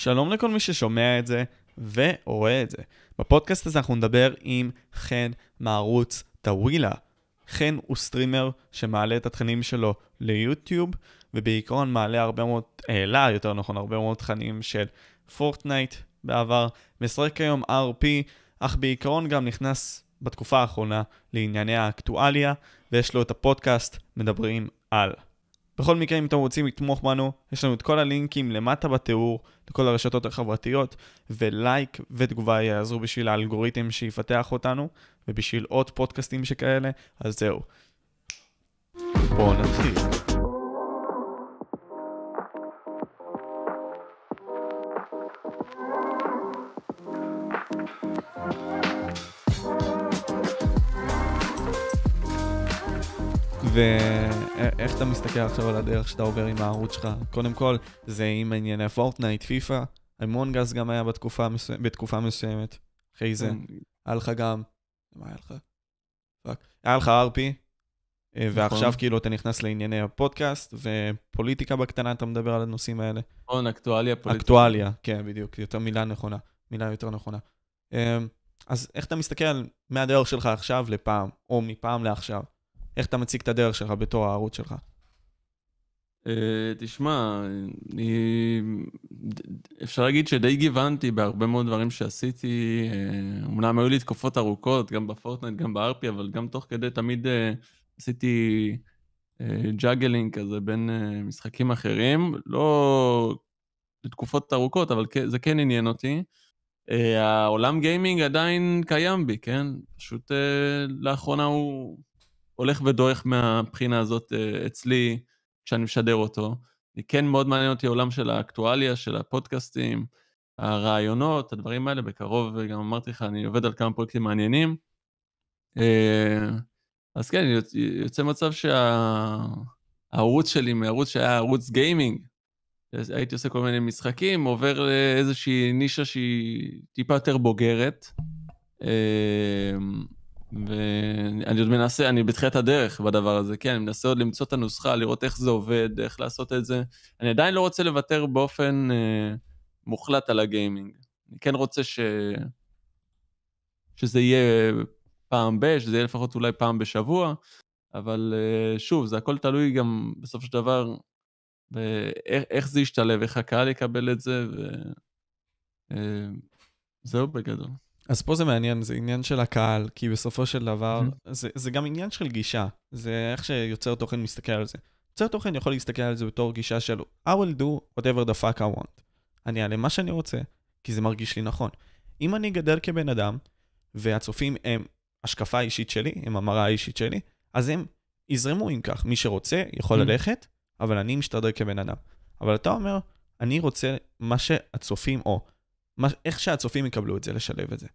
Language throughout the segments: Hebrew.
שלום לכל מי ששומע את זה ורואה את זה. בפודקאסט הזה אנחנו נדבר עם חן מערוץ טווילה. חן הוא סטרימר שמעלה את התכנים שלו ליוטיוב, ובעיקרון מעלה הרבה מאוד, העלה יותר נכון, הרבה מאוד תכנים של פורטנייט בעבר, משחק כיום RP, אך בעיקרון גם נכנס בתקופה האחרונה לענייני האקטואליה, ויש לו את הפודקאסט מדברים על. בכל מקרה, אם אתם רוצים לתמוך בנו, יש לנו את כל הלינקים למטה בתיאור, לכל הרשתות החברתיות, ולייק ותגובה יעזרו בשביל האלגוריתם שיפתח אותנו, ובשביל עוד פודקאסטים שכאלה, אז זהו. בואו נתחיל. ואיך אתה מסתכל עכשיו על הדרך שאתה עובר עם הערוץ שלך? קודם כל, זה עם ענייני פורטנייט, פיפא, אמונג אס גם היה בתקופה, מסו... בתקופה מסוימת. אחרי זה, כן. היה לך גם, מה היה לך? fuck. היה לך RP, אה, ועכשיו כאילו אתה נכנס לענייני הפודקאסט, ופוליטיקה בקטנה, אתה מדבר על הנושאים האלה. נכון, אקטואליה פוליטית. אקטואליה, כן, בדיוק, יותר מילה נכונה, מילה יותר נכונה. אמ, אז איך אתה מסתכל מהדרך שלך עכשיו לפעם, או מפעם לעכשיו? איך אתה מציג את הדרך שלך בתור הערוץ שלך? אה, תשמע. אפשר להגיד שדי גיוונתי בהרבה מאוד דברים שעשיתי. אה, אמנם היו לי תקופות ארוכות, גם ב-Fortnite, גם ב-RP, אבל גם תוך כדי תמיד אה, עשיתי juggling כזה בין משחקים אחרים. לא לתקופות ארוכות, אבל זה כן עניין אותי. העולם גיימינג עדיין קיים בי, כן? פשוט לאחרונה הוא הולך ודועך מהבחינה הזאת אצלי. כשאני משדר אותו. כן מאוד מעניין אותי העולם של האקטואליה, של הפודקאסטים, הרעיונות, הדברים האלה. בקרוב, גם אמרתי לך, אני עובד על כמה פרויקטים מעניינים. אז כן, יוצא מצב שהערוץ שלי, מערוץ שהיה ערוץ גיימינג, הייתי עושה כל מיני משחקים, עובר לאיזושהי נישה שהיא טיפה יותר בוגרת. ואני עוד מנסה, אני בתחילת הדרך בדבר הזה, כן, אני מנסה עוד למצוא את הנוסחה, לראות איך זה עובד, איך לעשות את זה. אני עדיין לא רוצה לוותר באופן אה, מוחלט על הגיימינג. אני כן רוצה ש... שזה יהיה פעם ב, שזה יהיה לפחות אולי פעם בשבוע, אבל אה, שוב, זה הכל תלוי גם בסופו של דבר באיך זה ישתלב, איך הקהל יקבל את זה, וזהו אה, בגדול. אז פה זה מעניין, זה עניין של הקהל, כי בסופו של דבר, mm-hmm. זה, זה גם עניין של גישה. זה איך שיוצר תוכן מסתכל על זה. יוצר תוכן יכול להסתכל על זה בתור גישה של I will do whatever the fuck I want. אני אעלה מה שאני רוצה, כי זה מרגיש לי נכון. אם אני גדל כבן אדם, והצופים הם השקפה אישית שלי, הם המראה האישית שלי, אז הם יזרמו עם כך. מי שרוצה יכול mm-hmm. ללכת, אבל אני משתדר כבן אדם. אבל אתה אומר, אני רוצה מה שהצופים, או מה, איך שהצופים יקבלו את זה, לשלב את זה.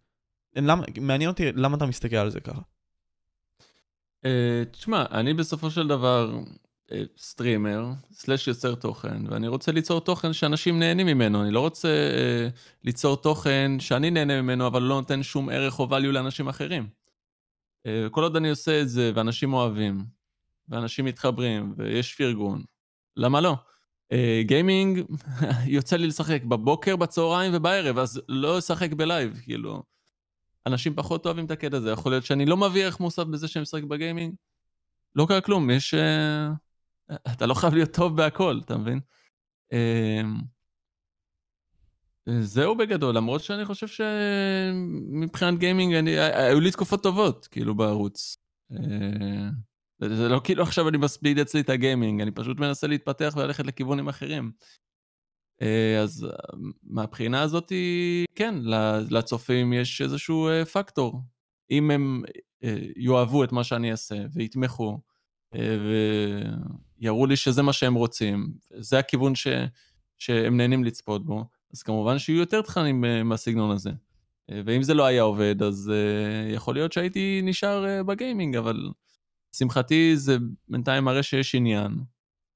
למה, מעניין אותי למה אתה מסתכל על זה ככה. Uh, תשמע, אני בסופו של דבר uh, סטרימר, סלאש יוצר תוכן, ואני רוצה ליצור תוכן שאנשים נהנים ממנו. אני לא רוצה uh, ליצור תוכן שאני נהנה ממנו, אבל לא נותן שום ערך או value לאנשים אחרים. Uh, כל עוד אני עושה את זה, ואנשים אוהבים, ואנשים מתחברים, ויש פרגון, למה לא? גיימינג, uh, יוצא לי לשחק בבוקר, בצהריים ובערב, אז לא אשחק בלייב, כאילו. אנשים פחות אוהבים את הקטע הזה. יכול להיות שאני לא מביא ערך מוסף בזה שאני משחק בגיימינג. לא קרה כלום, יש... Uh, אתה לא חייב להיות טוב בהכל, אתה מבין? Uh, זהו בגדול, למרות שאני חושב שמבחינת גיימינג, אני, היו לי תקופות טובות, כאילו, בערוץ. Uh, זה לא כאילו עכשיו אני מספיד אצלי את הגיימינג, אני פשוט מנסה להתפתח וללכת לכיוונים אחרים. אה, אז אה, מהבחינה הזאת, כן, לצופים יש איזשהו אה, פקטור. אם הם יאהבו את מה שאני אעשה ויתמכו, ויראו לי שזה מה שהם רוצים, זה הכיוון ש, שהם נהנים לצפות בו, אז כמובן שיהיו יותר תכנים מהסגנון הזה. ואם זה לא היה עובד, אז יכול להיות שהייתי נשאר בגיימינג, אבל לשמחתי זה בינתיים מראה שיש עניין.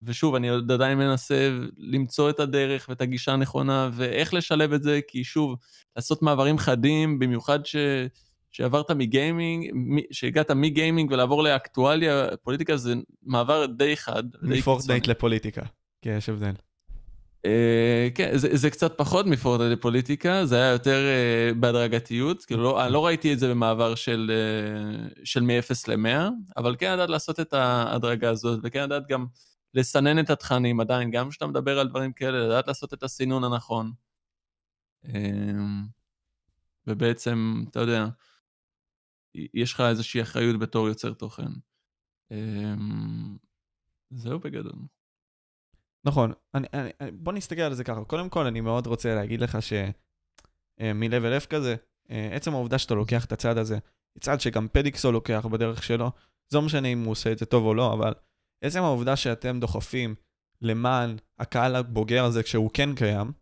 ושוב, אני עוד עדיין מנסה למצוא את הדרך ואת הגישה הנכונה, ואיך לשלב את זה, כי שוב, לעשות מעברים חדים, במיוחד ש... שעברת מגיימינג, שהגעת מגיימינג ולעבור לאקטואליה, פוליטיקה זה מעבר די חד. מפורטנייט לפוליטיקה, כן, יש הבדל. אה, כן, זה, קצת פחות מפורטנט לפוליטיקה, זה היה יותר uh, בהדרגתיות, כאילו לא, אני לא ראיתי את זה במעבר של, של מ-0 ל-100, אבל כן לדעת לעשות את ההדרגה הזאת, וכן לדעת גם לסנן את התכנים עדיין, גם כשאתה מדבר על דברים כאלה, לדעת לעשות את הסינון הנכון. ובעצם, אתה יודע, יש לך איזושהי אחריות בתור יוצר תוכן. זהו בגדול. נכון, אני, אני, בוא נסתכל על זה ככה. קודם כל, אני מאוד רוצה להגיד לך שמ-level F כזה, אה, עצם העובדה שאתה לוקח את הצעד הזה, צעד שגם פדיקסו לוקח בדרך שלו, זה לא משנה אם הוא עושה את זה טוב או לא, אבל עצם העובדה שאתם דוחפים למען הקהל הבוגר הזה כשהוא כן קיים,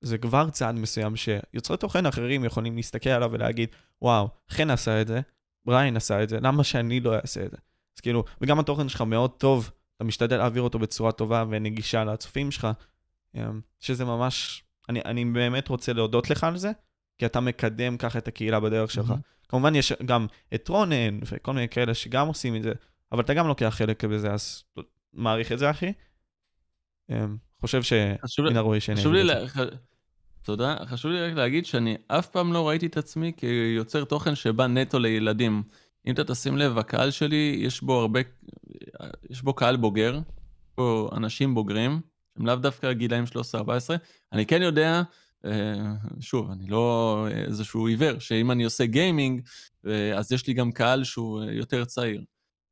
זה כבר צעד מסוים שיוצרי תוכן אחרים יכולים להסתכל עליו ולהגיד, וואו, חן עשה את זה, בריין עשה את זה, למה שאני לא אעשה את זה? אז כאילו, וגם התוכן שלך מאוד טוב אתה משתדל להעביר אותו בצורה טובה ונגישה לצופים שלך, אמ, שזה ממש, אני, אני באמת רוצה להודות לך על זה, כי אתה מקדם ככה את הקהילה בדרך שלך. Mm-hmm. כמובן יש גם את רונן וכל מיני כאלה שגם עושים את זה, אבל אתה גם לוקח חלק בזה, אז מעריך את זה, אחי. אמ, חושב שמן הראוי שאני אגיד את זה. תודה. חשוב לי רק להגיד שאני אף פעם לא ראיתי את עצמי כיוצר תוכן שבא נטו לילדים. אם אתה תשים לב, הקהל שלי, יש בו הרבה, יש בו קהל בוגר, יש בו אנשים בוגרים, הם לאו דווקא גילאים 13-14. אני כן יודע, אה, שוב, אני לא איזשהו עיוור, שאם אני עושה גיימינג, אה, אז יש לי גם קהל שהוא יותר צעיר.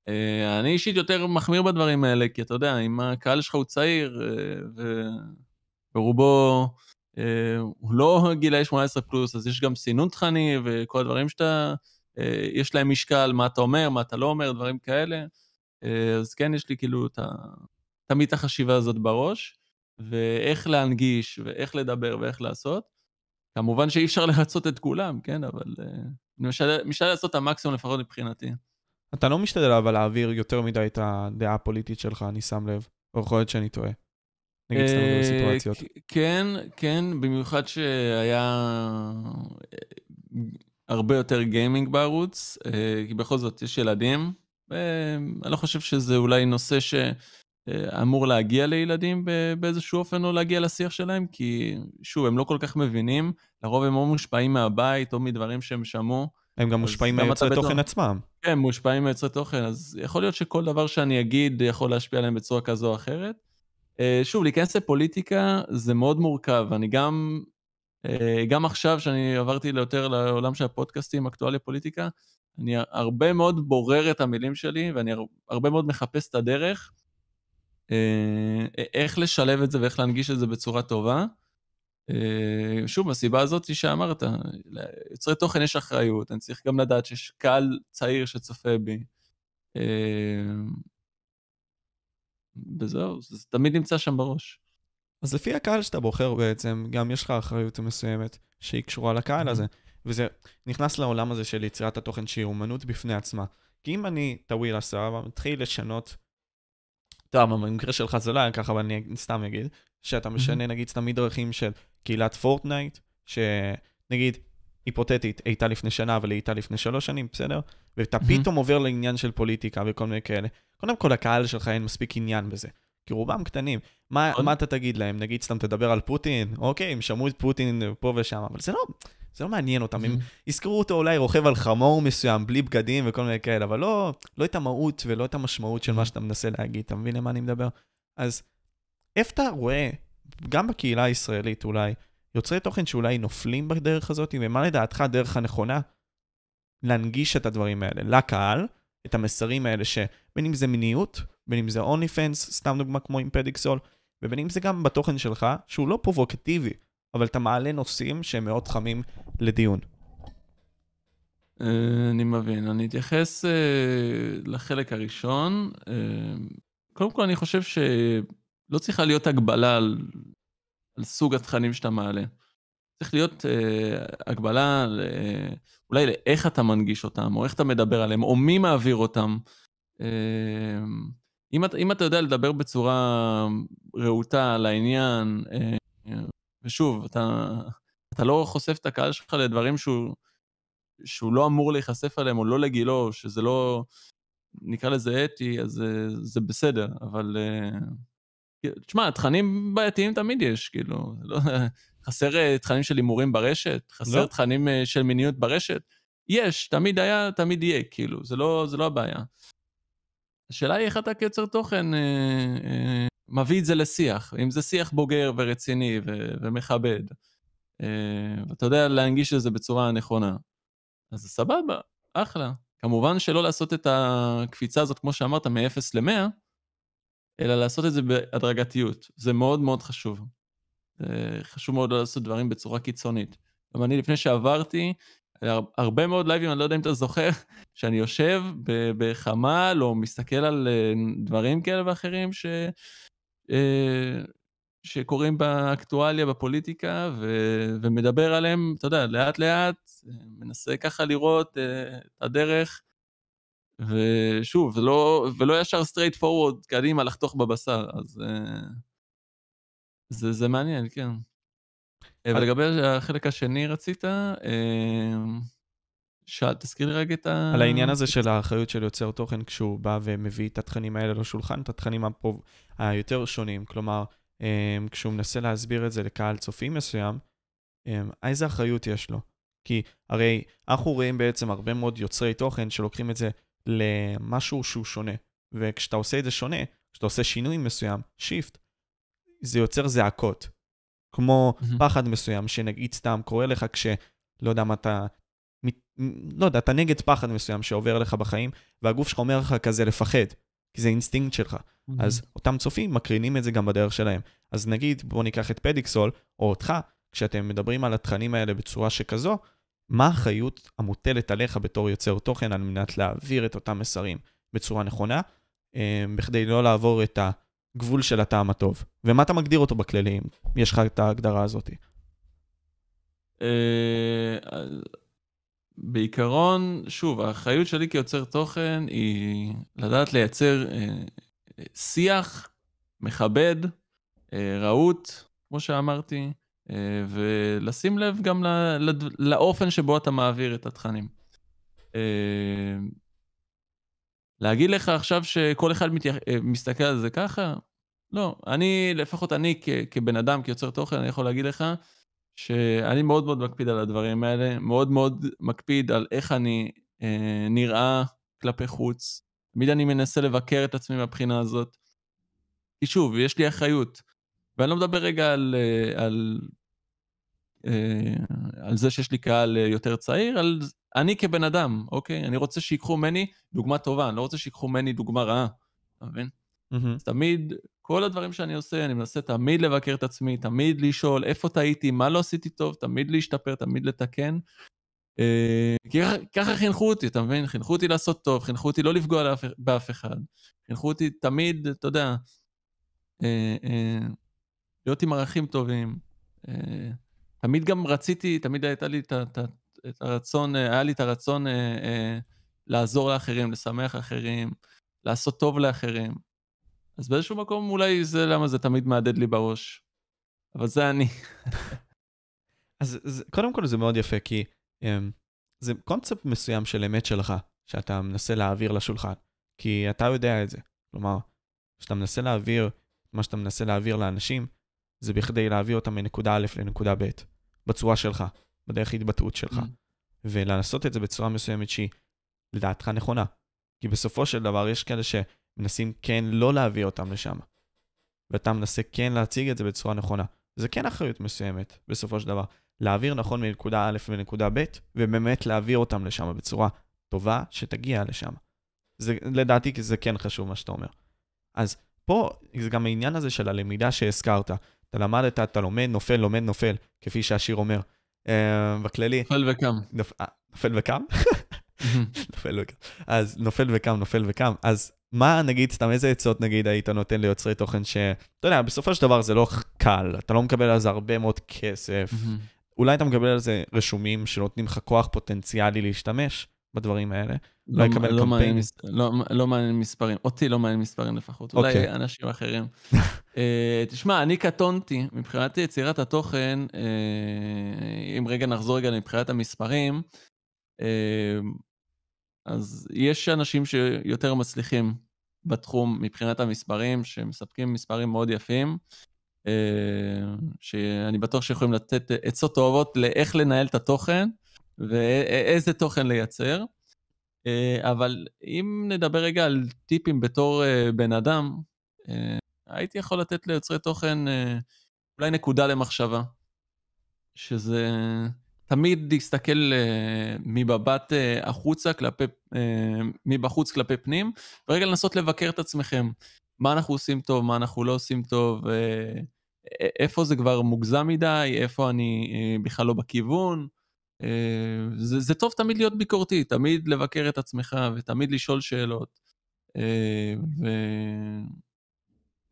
אה, אני אישית יותר מחמיר בדברים האלה, כי אתה יודע, אם הקהל שלך הוא צעיר, ורובו הוא לא גילאי 18 פלוס, אז יש גם סינון תכני וכל הדברים שאתה... אה, יש להם משקל, מה אתה אומר, מה אתה לא אומר, דברים כאלה. אה, אז כן, יש לי כאילו את ה... תמיד את החשיבה הזאת בראש, ואיך להנגיש, ואיך לדבר, ואיך לעשות. כמובן שאי אפשר לרצות את כולם, כן? אבל uh, אני משתדל לעשות את המקסימום לפחות מבחינתי. אתה לא משתדל אבל להעביר יותר מדי את הדעה הפוליטית שלך, אני שם לב. או יכול להיות שאני טועה. נגיד סתם בסיטואציות. כן, כן, במיוחד שהיה הרבה יותר גיימינג בערוץ, אה, כי בכל זאת יש ילדים. אני לא חושב שזה אולי נושא שאמור להגיע לילדים באיזשהו אופן או להגיע לשיח שלהם, כי שוב, הם לא כל כך מבינים, לרוב הם או מושפעים מהבית או מדברים שהם שמעו. הם גם מושפעים מיוצרי תוכן עצמם. כן, מושפעים מיוצרי תוכן, אז יכול להיות שכל דבר שאני אגיד יכול להשפיע עליהם בצורה כזו או אחרת. אה, שוב, להיכנס לפוליטיקה זה מאוד מורכב, אני גם אה, גם עכשיו, שאני עברתי יותר לעולם של הפודקאסטים, אקטואליה פוליטיקה, אני הרבה מאוד בורר את המילים שלי, ואני הרבה מאוד מחפש את הדרך, אה, איך לשלב את זה ואיך להנגיש את זה בצורה טובה. אה, שוב, הסיבה הזאת היא שאמרת, ליוצרי תוכן יש אחריות, אני צריך גם לדעת שיש קהל צעיר שצופה בי. וזהו, זה תמיד נמצא שם בראש. אז לפי הקהל שאתה בוחר בעצם, גם יש לך אחריות מסוימת שהיא קשורה לקהל הזה. וזה נכנס לעולם הזה של יצירת התוכן שהיא אומנות בפני עצמה. כי אם אני, טווילה, מתחיל לשנות, טוב, במקרה שלך זה לא היה ככה, אבל אני סתם אגיד, שאתה משנה נגיד סתם מדרכים של קהילת פורטנייט, שנגיד, היפותטית, הייתה לפני שנה, אבל היא הייתה לפני שלוש שנים, בסדר? ואתה פתאום עובר לעניין של פוליטיקה וכל מיני כאלה. קודם כל, הקהל שלך אין מספיק עניין בזה. כי רובם קטנים. מה, נכון. מה אתה תגיד להם? נגיד סתם תדבר על פוטין? אוקיי, הם שמעו את פוטין פה ושם, אבל זה לא, זה לא מעניין אותם. הם יזכרו אותו אולי רוכב על חמור מסוים, בלי בגדים וכל מיני כאלה, אבל לא, לא את המהות ולא את המשמעות של מה שאתה מנסה להגיד. אתה מבין למה אני מדבר? אז איפה אתה רואה, גם בקהילה הישראלית אולי, יוצרי תוכן שאולי נופלים בדרך הזאת, ומה לדעתך הדרך הנכונה להנגיש את הדברים האלה לקהל, את המסרים האלה, שבין אם זה מיניות, בין אם זה אוני פנס, סתם דוגמה כמו עם פדיקסול, ובין אם זה גם בתוכן שלך, שהוא לא פרובוקטיבי, אבל אתה מעלה נושאים שהם מאוד חמים לדיון. אה, אני מבין. אני אתייחס אה, לחלק הראשון. אה, קודם כל, אני חושב שלא צריכה להיות הגבלה על, על סוג התכנים שאתה מעלה. צריך להיות הגבלה אולי לאיך אתה מנגיש אותם, או איך אתה מדבר עליהם, או מי מעביר אותם. אם אתה, אם אתה יודע לדבר בצורה רהוטה לעניין, אה, ושוב, אתה, אתה לא חושף את הקהל שלך לדברים שהוא, שהוא לא אמור להיחשף עליהם, או לא לגילו, שזה לא, נקרא לזה אתי, אז זה, זה בסדר, אבל תשמע, תכנים בעייתיים תמיד יש, כאילו, לא, חסר אה, תכנים של הימורים ברשת? חסר לא. תכנים אה, של מיניות ברשת? יש, תמיד היה, תמיד יהיה, כאילו, זה לא, זה לא הבעיה. השאלה היא איך אתה כיוצר תוכן אה, אה, מביא את זה לשיח, אם זה שיח בוגר ורציני ו- ומכבד, אה, ואתה יודע להנגיש את זה בצורה נכונה, אז זה סבבה, אחלה. כמובן שלא לעשות את הקפיצה הזאת, כמו שאמרת, מ-0 ל-100, אלא לעשות את זה בהדרגתיות. זה מאוד מאוד חשוב. חשוב מאוד לעשות דברים בצורה קיצונית. גם אני, לפני שעברתי, הרבה מאוד לייבים, אני לא יודע אם אתה זוכר, שאני יושב בחמ"ל או מסתכל על אה, דברים כאלה ואחרים ש... אה, שקורים באקטואליה, בפוליטיקה, ו... ומדבר עליהם, אתה יודע, לאט-לאט, מנסה ככה לראות את הדרך, ושוב, ולא, ולא ישר straight forward קדימה לחתוך בבשר, אז זה, זה מעניין, כן. ולגבי החלק השני רצית, שאל, תזכיר לי רגע את ה... על העניין הזה של האחריות של יוצר תוכן כשהוא בא ומביא את התכנים האלה לשולחן, את התכנים היותר שונים, כלומר, um, כשהוא מנסה להסביר את זה לקהל צופים מסוים, um, איזה אחריות יש לו? כי הרי אנחנו רואים בעצם הרבה מאוד יוצרי תוכן שלוקחים את זה למשהו שהוא שונה, וכשאתה עושה את זה שונה, כשאתה עושה שינוי מסוים, שיפט, זה יוצר זעקות. כמו mm-hmm. פחד מסוים, שנגיד סתם קורה לך כש... לא יודע מה אתה... לא יודע, אתה נגד פחד מסוים שעובר לך בחיים, והגוף שלך אומר לך כזה לפחד. כי זה אינסטינקט שלך. Mm-hmm. אז אותם צופים מקרינים את זה גם בדרך שלהם. אז נגיד, בוא ניקח את פדיקסול, או אותך, כשאתם מדברים על התכנים האלה בצורה שכזו, מה האחריות המוטלת עליך בתור יוצר תוכן על מנת להעביר את אותם מסרים בצורה נכונה, אה, בכדי לא לעבור את הגבול של הטעם הטוב? ומה אתה מגדיר אותו בכללי, אם יש לך את ההגדרה הזאת? אה, בעיקרון, שוב, האחריות שלי כיוצר תוכן היא לדעת לייצר אה, שיח מכבד, אה, רהוט, כמו שאמרתי, ולשים לב גם לא, לא, לאופן שבו אתה מעביר את התכנים. להגיד לך עכשיו שכל אחד מתייח... אה, מסתכל על זה ככה? לא. אני, לפחות אני כ, כבן אדם, כיוצר תוכן, אני יכול להגיד לך שאני מאוד מאוד מקפיד על הדברים האלה, מאוד מאוד מקפיד על איך אני אה, נראה כלפי חוץ. תמיד אני מנסה לבקר את עצמי מהבחינה הזאת. כי שוב, יש לי אחריות. ואני לא מדבר רגע על, אה, על, על זה שיש לי קהל אה, יותר צעיר, על אני כבן אדם, אוקיי? אני רוצה שיקחו ממני דוגמה טובה, אני לא רוצה שיקחו ממני דוגמה רעה, אתה מבין? Mm-hmm. אז תמיד כל הדברים שאני עושה, אני מנסה תמיד לבקר את עצמי, תמיד לשאול איפה טעיתי, מה לא עשיתי טוב, תמיד להשתפר, תמיד לתקן. אה, כי ככה חינכו אותי, אתה מבין? חינכו אותי לעשות טוב, חינכו אותי לא לפגוע באף אחד. חינכו אותי תמיד, אתה יודע, אה, אה, להיות עם ערכים טובים. תמיד גם רציתי, תמיד הייתה לי את הרצון, היה לי את הרצון לעזור לאחרים, לשמח אחרים, לעשות טוב לאחרים. אז באיזשהו מקום אולי זה למה זה תמיד מהדהד לי בראש. אבל זה אני. אז זה, קודם כל זה מאוד יפה, כי um, זה קונספט מסוים של אמת שלך, שאתה מנסה להעביר לשולחן. כי אתה יודע את זה. כלומר, כשאתה מנסה להעביר מה שאתה מנסה להעביר לאנשים, זה בכדי להעביר אותם מנקודה א' לנקודה ב', בצורה שלך, בדרך התבטאות שלך. Mm. ולעשות את זה בצורה מסוימת שהיא לדעתך נכונה. כי בסופו של דבר יש כאלה ש... מנסים כן לא להביא אותם לשם. ואתה מנסה כן להציג את זה בצורה נכונה. זה כן אחריות מסוימת, בסופו של דבר. להעביר נכון מנקודה א' לנקודה ב', ובאמת להעביר אותם לשם בצורה טובה שתגיע לשם. זה, לדעתי זה כן חשוב מה שאתה אומר. אז פה זה גם העניין הזה של הלמידה שהזכרת. אתה למדת, אתה לומד, נופל, לומד, נופל, כפי שהשיר אומר. Uh, בכללי... נופל וקם. אה, נופל וקם? נופל וקם. אז נופל וקם, נופל וקם. אז מה נגיד, סתם איזה עצות נגיד היית נותן ליוצרי תוכן ש... אתה יודע, בסופו של דבר זה לא קל, אתה לא מקבל על זה הרבה מאוד כסף. אולי אתה מקבל על זה רשומים שנותנים לך כוח פוטנציאלי להשתמש בדברים האלה. לא, אולי לקבל לא קמפיין. לא, לא מעניין מספרים, אותי לא מעניין מספרים לפחות, אולי okay. אוקיי. אנשים אחרים. uh, תשמע, אני קטונתי, מבחינת יצירת התוכן, uh, אם רגע נחזור רגע מבחינת המספרים, uh, אז יש אנשים שיותר מצליחים בתחום מבחינת המספרים, שמספקים מספרים מאוד יפים, שאני בטוח שיכולים לתת עצות טובות לאיך לנהל את התוכן ואיזה תוכן לייצר. אה, אבל אם נדבר רגע על טיפים בתור אה, בן אדם, הייתי יכול לתת ליוצרי תוכן אולי נקודה למחשבה, שזה תמיד להסתכל uh, החוצה כלפי, מבחוץ כלפי פנים, ורגע לנסות לבקר את עצמכם. מה אנחנו עושים טוב, מה אנחנו לא עושים טוב, איפה זה כבר מוגזם מדי, איפה אני בכלל לא בכיוון. Uh, זה, זה טוב תמיד להיות ביקורתי, תמיד לבקר את עצמך ותמיד לשאול שאלות. Uh,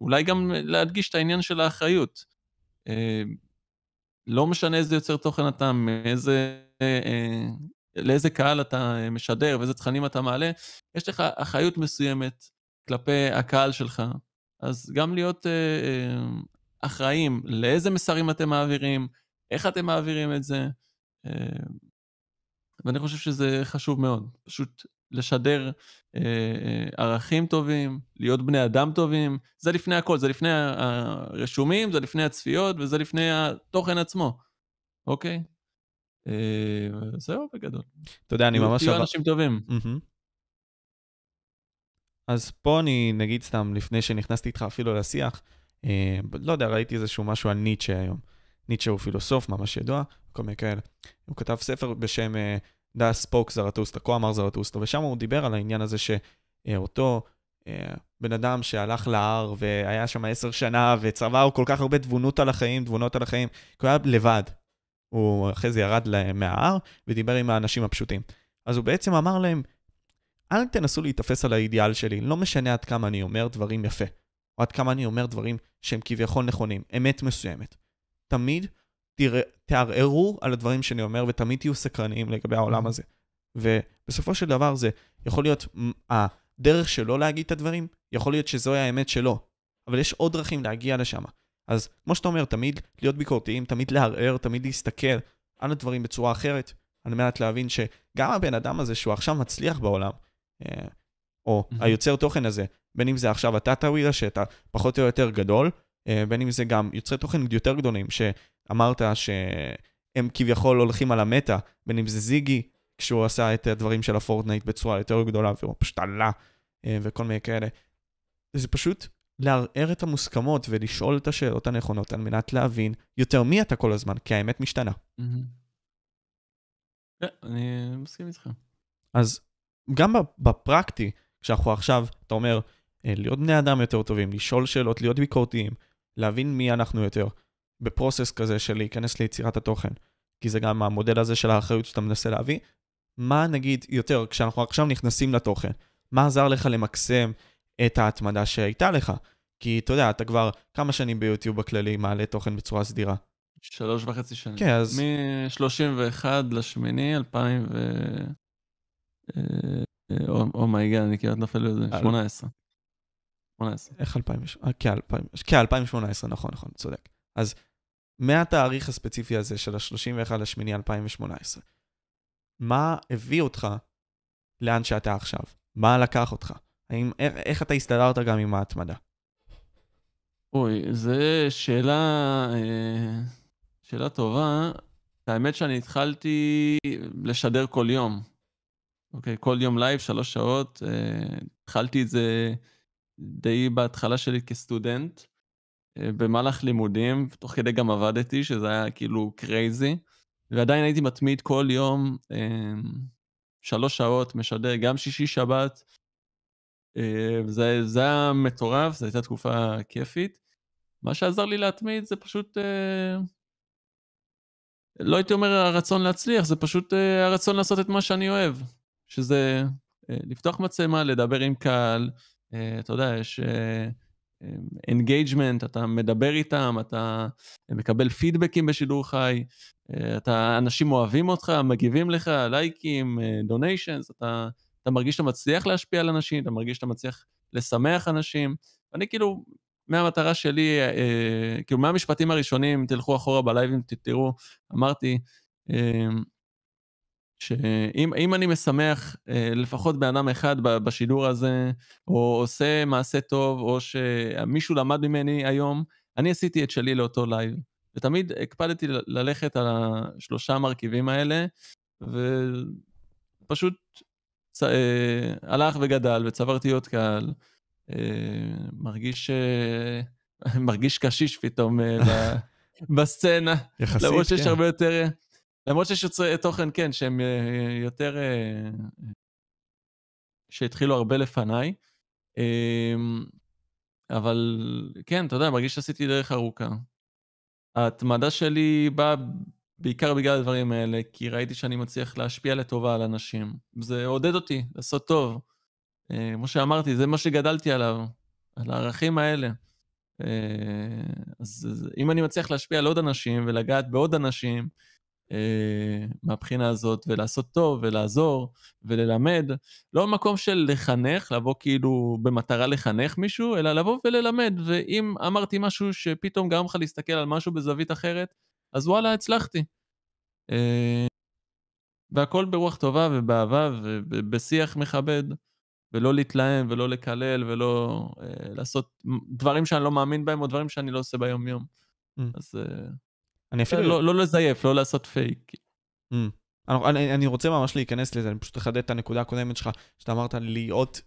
ואולי גם להדגיש את העניין של האחריות. Uh, לא משנה איזה יוצר תוכן אתה, מאיזה, אה, לאיזה קהל אתה משדר ואיזה תכנים אתה מעלה, יש לך אחריות מסוימת כלפי הקהל שלך. אז גם להיות אה, אה, אחראים לאיזה מסרים אתם מעבירים, איך אתם מעבירים את זה. אה, ואני חושב שזה חשוב מאוד. פשוט לשדר אה, אה, ערכים טובים, להיות בני אדם טובים, זה לפני הכל, זה לפני הרשומים, זה לפני הצפיות וזה לפני התוכן עצמו, אוקיי? זהו בגדול. אתה יודע, אני ממש... תהיו אנשים טובים. אז פה אני, נגיד סתם, לפני שנכנסתי איתך אפילו לשיח, אה, לא יודע, ראיתי איזשהו משהו על ניטשה היום. ניטשה הוא פילוסוף ממש ידוע, כל מיני כאלה. הוא כתב ספר בשם אה, דה ספוק זרטוסטה, כה אמר זרטוסטה, ושם הוא דיבר על העניין הזה שאותו אה, בן אדם שהלך להר והיה שם עשר שנה וצבר כל כך הרבה תבונות על החיים, תבונות על החיים, כי הוא היה לבד. הוא אחרי זה ירד מההר ודיבר עם האנשים הפשוטים. אז הוא בעצם אמר להם, אל תנסו להיתפס על האידיאל שלי, לא משנה עד כמה אני אומר דברים יפה, או עד כמה אני אומר דברים שהם כביכול נכונים, אמת מסוימת. תמיד תערערו על הדברים שאני אומר, ותמיד תהיו סקרניים לגבי העולם הזה. ובסופו של דבר זה יכול להיות הדרך שלו להגיד את הדברים, יכול להיות שזוהי האמת שלו, אבל יש עוד דרכים להגיע לשם. אז כמו שאתה אומר, תמיד להיות ביקורתיים, תמיד לערער, תמיד להסתכל על הדברים בצורה אחרת, על מנת להבין שגם הבן אדם הזה שהוא עכשיו מצליח בעולם, אה, או mm-hmm. היוצר תוכן הזה, בין אם זה עכשיו אתה טאווילה, שאתה פחות או יותר גדול, אה, בין אם זה גם יוצרי תוכן יותר גדולים, שאמרת שהם כביכול הולכים על המטה, בין אם זה זיגי, כשהוא עשה את הדברים של הפורטנייט בצורה יותר גדולה, והוא פשוט עלה, אה, וכל מיני כאלה. זה פשוט לערער את המוסכמות ולשאול את השאלות הנכונות על מנת להבין יותר מי אתה כל הזמן, כי האמת משתנה. כן, אני מסכים איתך. אז גם בפרקטי, כשאנחנו עכשיו, אתה אומר, אה, להיות בני אדם יותר טובים, לשאול שאלות, להיות ביקורתיים, להבין מי אנחנו יותר, בפרוסס כזה של להיכנס ליצירת התוכן, כי זה גם המודל הזה של האחריות שאתה מנסה להביא. מה נגיד יותר, כשאנחנו עכשיו נכנסים לתוכן, מה עזר לך למקסם את ההתמדה שהייתה לך? כי אתה יודע, אתה כבר כמה שנים ביוטיוב בכללי מעלה תוכן בצורה סדירה. שלוש וחצי שנים. כן, אז... מ-31 לשמיני 2000 ו... אומייגד, אני כמעט נופל בזה, 18. 18. איך 2018? כן, 2018, נכון, נכון, צודק. אז מהתאריך הספציפי הזה של ה-31 לשמיני 2018, מה הביא אותך לאן שאתה עכשיו? מה לקח אותך? האם, איך, איך אתה הסתדרת גם עם ההתמדה? אוי, זו שאלה, אה, שאלה טובה. האמת שאני התחלתי לשדר כל יום. אוקיי, כל יום לייב, שלוש שעות. אה, התחלתי את זה די בהתחלה שלי כסטודנט, במהלך לימודים, תוך כדי גם עבדתי, שזה היה כאילו crazy, ועדיין הייתי מתמיד כל יום אה, שלוש שעות, משדר, גם שישי שבת. אה, זה, זה היה מטורף, זו הייתה תקופה כיפית. מה שעזר לי להתמיד זה פשוט, לא הייתי אומר הרצון להצליח, זה פשוט הרצון לעשות את מה שאני אוהב, שזה לפתוח מצלמה, לדבר עם קהל, אה, אתה יודע, יש engagement, אה, אתה מדבר איתם, אתה מקבל פידבקים בשידור חי, אה, אתה, אנשים אוהבים אותך, מגיבים לך, לייקים, דוניישנס, אתה, אתה מרגיש שאתה מצליח להשפיע על אנשים, אתה מרגיש שאתה מצליח לשמח אנשים. אני כאילו, מהמטרה שלי, כאילו מהמשפטים הראשונים, תלכו אחורה בלייבים, תראו, אמרתי, שאם אני משמח אה, לפחות בן אדם אחד בשידור הזה, או עושה מעשה טוב, או שמישהו למד ממני היום, אני עשיתי את שלי לאותו לייב. ותמיד הקפדתי ללכת על השלושה מרכיבים האלה, ופשוט צ... אה, הלך וגדל וצברתי עוד קהל. אה, מרגיש, מרגיש קשיש פתאום אה, בסצנה. יחסית, כן. למרות שיש הרבה יותר... למרות שיש יוצרי תוכן, כן, שהם אה, יותר... אה, שהתחילו הרבה לפניי. אמ, אבל כן, אתה יודע, מרגיש שעשיתי דרך ארוכה. ההתמדה שלי באה בעיקר בגלל הדברים האלה, כי ראיתי שאני מצליח להשפיע לטובה על אנשים. זה עודד אותי לעשות טוב. אה, כמו שאמרתי, זה מה שגדלתי עליו, על הערכים האלה. אז אם אני מצליח להשפיע על עוד אנשים ולגעת בעוד אנשים, מהבחינה הזאת, ולעשות טוב, ולעזור, וללמד. לא מקום של לחנך, לבוא כאילו במטרה לחנך מישהו, אלא לבוא וללמד. ואם אמרתי משהו שפתאום גרם לך להסתכל על משהו בזווית אחרת, אז וואלה, הצלחתי. אה, והכל ברוח טובה ובאהבה ובשיח מכבד, ולא להתלהם ולא לקלל ולא אה, לעשות דברים שאני לא מאמין בהם או דברים שאני לא עושה ביום-יום. Mm. אז... אה, אני אפילו... לא, לא לזייף, לא לעשות פייק. Mm. אני, אני רוצה ממש להיכנס לזה, אני פשוט אחדד את הנקודה הקודמת שלך, שאתה אמרת להיות